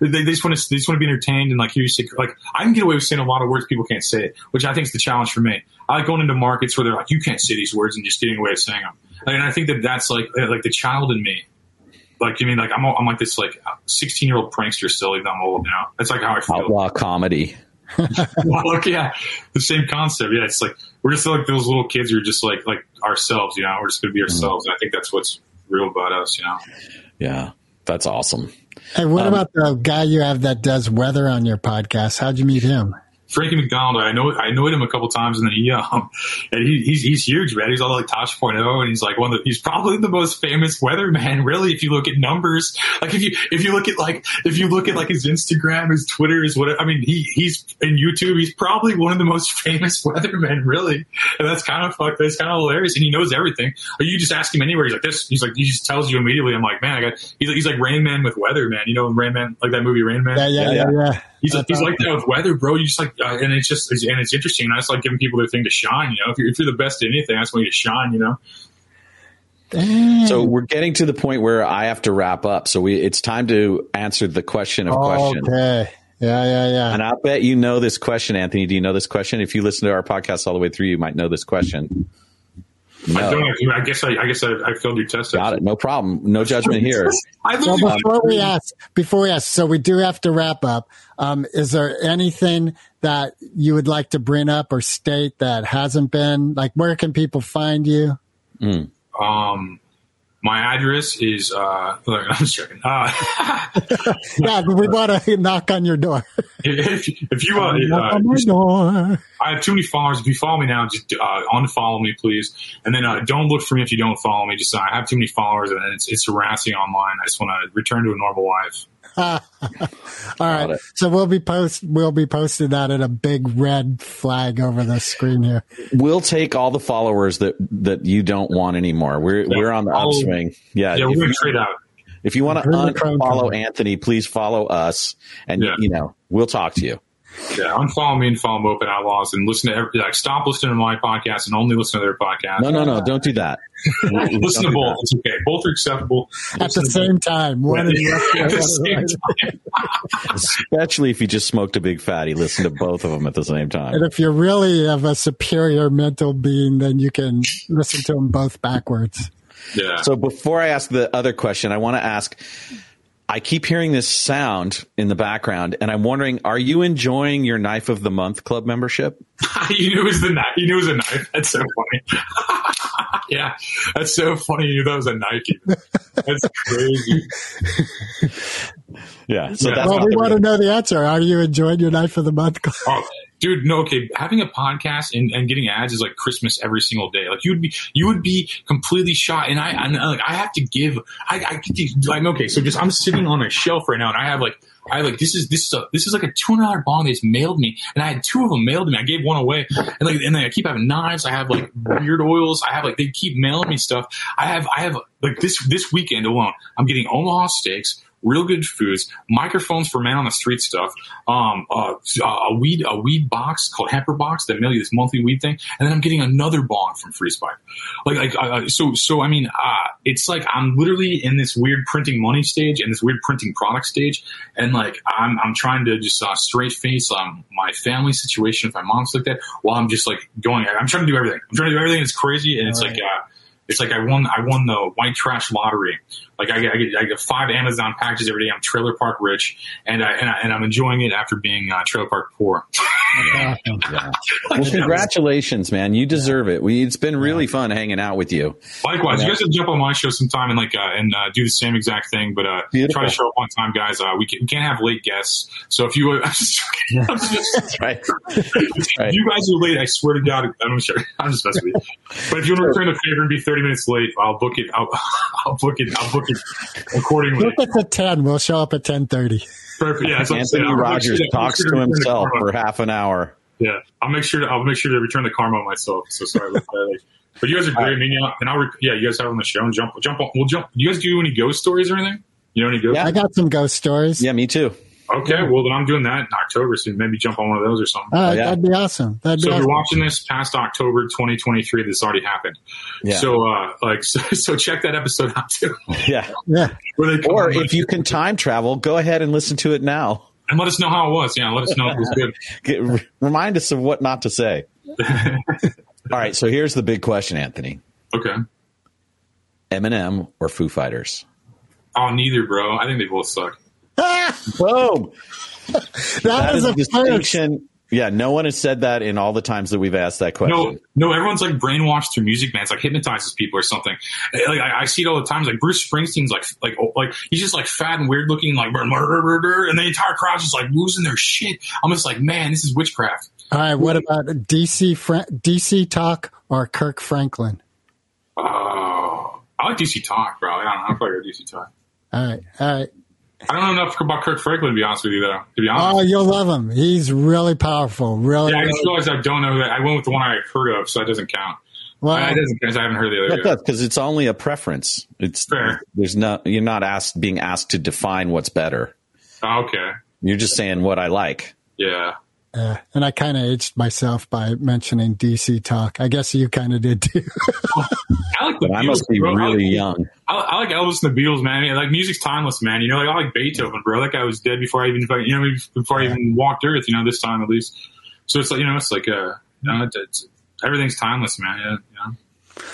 They, they just want to, they just want to be entertained and like hear you say, like, I can get away with saying a lot of words people can't say it, which I think is the challenge for me. I like going into markets where they're like, you can't say these words and just getting away with saying them. And I think that that's like, uh, like the child in me. Like, you mean, like, I'm, I'm like this, like, 16 year old prankster still, even though I'm old now. That's like how I feel. Outlaw comedy. *laughs* well, like, yeah, the same concept. Yeah, it's like, we're just like those little kids who are just like, like ourselves, you know, we're just going to be mm. ourselves. And I think that's what's real about us, you know? Yeah, that's awesome. Hey, what um, about the guy you have that does weather on your podcast? How'd you meet him? Frankie McDonald, I know I know him a couple times, and then he *laughs* um, and he, he's he's huge, man. He's all like Tosh Point oh, and he's like one of the, he's probably the most famous weatherman, *laughs* really. If you look at numbers, like if you if you look at like if you look at like his Instagram, his Twitter, his whatever. I mean, he he's in YouTube. He's probably one of the most *laughs* famous weathermen, really. And that's kind of fuck. That's kind of hilarious, and he knows everything. Or you just ask him anywhere, he's like this. He's like he just tells you immediately. I'm like, man, I got. He's like, he's like Rain Man with weather, man. You know, Rain Man, like that movie Rain Man. Yeah, yeah, yeah, yeah. He's, he's like that with weather, bro. You just like, uh, and it's just, and it's interesting. And I just like giving people their thing to shine. You know, if you're, if you're the best at anything, that's when you to shine. You know. Dang. So we're getting to the point where I have to wrap up. So we, it's time to answer the question of question. Okay. Yeah, yeah, yeah. And I'll bet you know this question, Anthony. Do you know this question? If you listen to our podcast all the way through, you might know this question. I don't. I guess I, I guess I, I failed your test. Got it. No problem. No judgment *laughs* here. I So literally- before we ask, before we ask, so we do have to wrap up. Um, is there anything that you would like to bring up or state that hasn't been like? Where can people find you? um, my address is. Uh, *laughs* look, I'm just joking. Uh, *laughs* Yeah, we want to knock on your door. *laughs* if, if you, uh, knock uh, on my door. I have too many followers. If you follow me now, just uh, unfollow me, please. And then uh, don't look for me if you don't follow me. Just uh, I have too many followers, and it's it's harassing online. I just want to return to a normal life. *laughs* All right, it. so we'll be post we'll be posting that in a big red flag over the screen here. We'll take all the followers that that you don't want anymore. We're we're on the oh. upswing. Yeah. Yeah, if, we're gonna you, trade out. if you want to Bring the unfollow. Anthony, please follow us, and Yeah. you know we'll talk to you. Yeah, unfollow me and follow Moped Outlaws, and listen to every, like stop listening to my podcast and only listen to their podcast. No, no, no, don't do that. *laughs* listen to Don't do both. It's okay. Both are acceptable. At the Listen to same time, one is left At the same *laughs* time. Especially if you just smoked a big fatty, listen to both of them at the same time. And if you're really have a superior mental being, then you can listen to them both backwards. Yeah. So before I ask the other question, I want to ask. I keep hearing this sound in the background, and I'm wondering: Are you enjoying your Knife of the Month club membership? *laughs* you knew it was the knife. You knew it was a knife. That's so funny. *laughs* yeah, that's so funny. You knew that was a knife. That's crazy. *laughs* Yeah. So Yeah. that's well, we want to know the answer. Are you enjoying your Knife of the Month? club? Oh, dude, no, okay. Having a podcast and, and getting ads is like Christmas every single day. Like you would be, you would be completely shot. And I, and like, I have to give, I, I like, okay, so just, I'm sitting on a shelf right now and I have like, I like, this is, this is a, this is like a $200 bong they just mailed me. And I had two of them mailed to me. I gave one away. And like, and then I keep having knives. I have like weird oils. I have like, they keep mailing me stuff. I have, I have like this, this weekend alone, I'm getting Omaha steaks real good foods, microphones for man on the street stuff, um, uh, a weed a weed box called Hemper Box that mail you this monthly weed thing, and then I'm getting another bong from Freeze Pipe. Like, like uh, so so I mean, uh, it's like I'm literally in this weird printing money stage and this weird printing product stage, and like I'm I'm trying to just uh, straight face um, my family situation with my mom's like that, while I'm just like going. I'm trying to do everything. I'm trying to do everything. It's crazy, and it's like. Uh, It's like I won I won the white trash lottery. Like I get, I get, I get five Amazon packages every day. I'm trailer park rich, and I and, I, and I'm enjoying it after being uh, trailer park poor. Well, congratulations, man. You deserve it. We, it's been really fun hanging out with you. Likewise, you guys can jump on my show sometime and like uh, and uh, do the same exact thing, but uh, Beautiful. try to show up on time, guys. Uh, we, can, we can't have late guests, so if you *laughs* I'm just, I'm just, *laughs* right. right. you guys are late, I swear to God, I'm sure I'm just messing with you. But if you want to return the favor and be 30 minutes late, I'll book it. I'll, *laughs* I'll book it. I'll book it *laughs* accordingly. Look at the ten. We'll show up at ten thirty. Perfect. Yeah, that's what saying. Anthony Rogers sure that- I'll make talks sure to return himself for half an hour. Yeah, I'll make sure to I'll make sure to return the karma myself. So sorry about that. But you guys are great. Uh, I mean, you know, and I'll re- yeah, you guys have on the show and jump jump on. We'll jump. You guys do any ghost stories or anything? You know any ghost? Yeah, I got some ghost stories. Yeah, me too. Okay, well then I'm doing that in October, so maybe jump on one of those or something. All right, yeah. that'd be awesome. That'd So be if you're watching this past October 2023, this already happened. Yeah. So uh, like *laughs* so, so check that episode out too. *laughs* Yeah. Yeah. Where they come Or if you can time travel, go ahead and listen to it now. and let us know how it was. Yeah, let us know if it was good. *laughs* Get, remind us of what not to say. All right. So here's the big question, Anthony Okay. Eminem or Foo Fighters? Oh, neither, bro. I think they both suck. *laughs* Boom. that, That is is a a first. distinction. Yeah. No one has said that in all the times that we've asked that question. No, no, everyone's like brainwashed through music, man. It's like hypnotizes people or something. Eh, like I, I see it all the times. Like Bruce Springsteen's like, like, oh, like he's just like fat and weird looking, like, and the entire crowd's just like losing their shit. I'm just like, man, this is witchcraft. All right, what about DC Fra- DC Talk or Kirk Franklin? Oh, I like DC Talk, bro. I don't know. I'll probably go DC Talk. All right, all right. I don't know enough about Kirk Franklin to be honest with you, though. To be honest, Oh, honest, you'll love him. He's really powerful. Really, yeah, I just really realized I don't know that. I went with the one I heard of, so that doesn't count. well. It doesn't because I haven't heard the other. That does because it's only a preference. It's Fair. there's not you're not asked being asked to define what's better. Oh, okay, You're just saying what I like. yeah. Uh, and I kind of aged myself by mentioning DC Talk. I guess you kind of did too. *laughs* I like the But I must be bro. I really like- young. I, I like Elvis and the Beatles, man. Yeah, like music's timeless, man. You know, like I like Beethoven, bro. That guy was dead before I even, you know, before I even walked Earth. You know, this time at least. So it's like, you know, it's like, uh, you know, it's, it's everything's timeless, man. Yeah,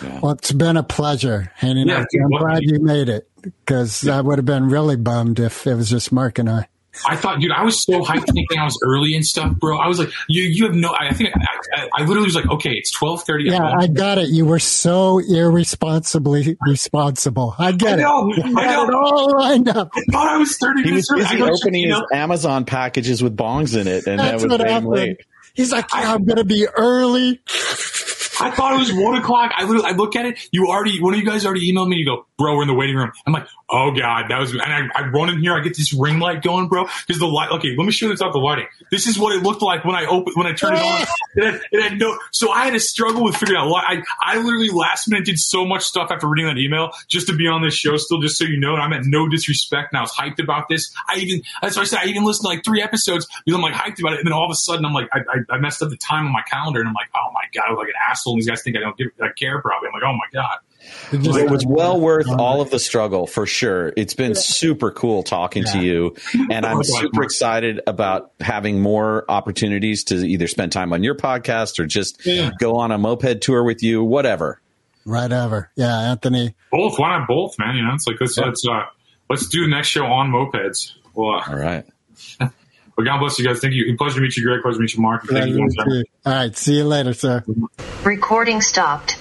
you know. well, it's been a pleasure hanging Yeah, out. I'm glad you made it because I would have been really bummed if it was just Marc and I. I thought, dude, I was so hyped thinking I was early and stuff, bro. I was like, you, you have no. I think I, I, I literally was like, okay, it's twelve thirty. Yeah, I got it. You were so irresponsibly responsible. I I get know, it. You I had it know. all lined up. I thought I was thirty He was minutes early. I busy opening you his Amazon packages with bongs in it, and That's that was what happened. late. He's like, yeah, I'm going to be early. I thought it was one o'clock. I literally, I look at it. You already, one of you guys already emailed me. You go, bro, we're in the waiting room. I'm like, oh god, that was. And I, I run in here. I get this ring light going, bro. Because the light. Okay, let me show you this out the lighting. This is what it looked like when I opened, when I turned it on. *laughs* It had, it had no. So I had to struggle with figuring out. Why. I, I literally last minute did so much stuff after reading that email just to be on this show. Still, just so you know, and I meant no disrespect. And I was hyped about this. I even, that's why I said I even listened to like three episodes because I'm like hyped about it. And then all of a sudden, I'm like, I, I, I messed up the time on my calendar, and I'm like, oh my god, I was like an asshole. And these guys think I don't give, I care. Probably. I'm like, oh my god. It just- It was well worth all of the struggle for sure. It's been super cool talking to you, and I'm *laughs* super excited about having more opportunities to either spend time on your podcast or just Yeah. go on a moped tour with you, whatever. right over. Yeah, Anthony. Both. Why not both, man? You know, it's like let's let's uh let's do next show on mopeds. Well, uh, All right. *laughs* well, God bless you guys. Thank you. Pleasure to meet you, Greg. Pleasure to meet you, Marc. Thank you. guys. All right. See you later, sir. Recording stopped.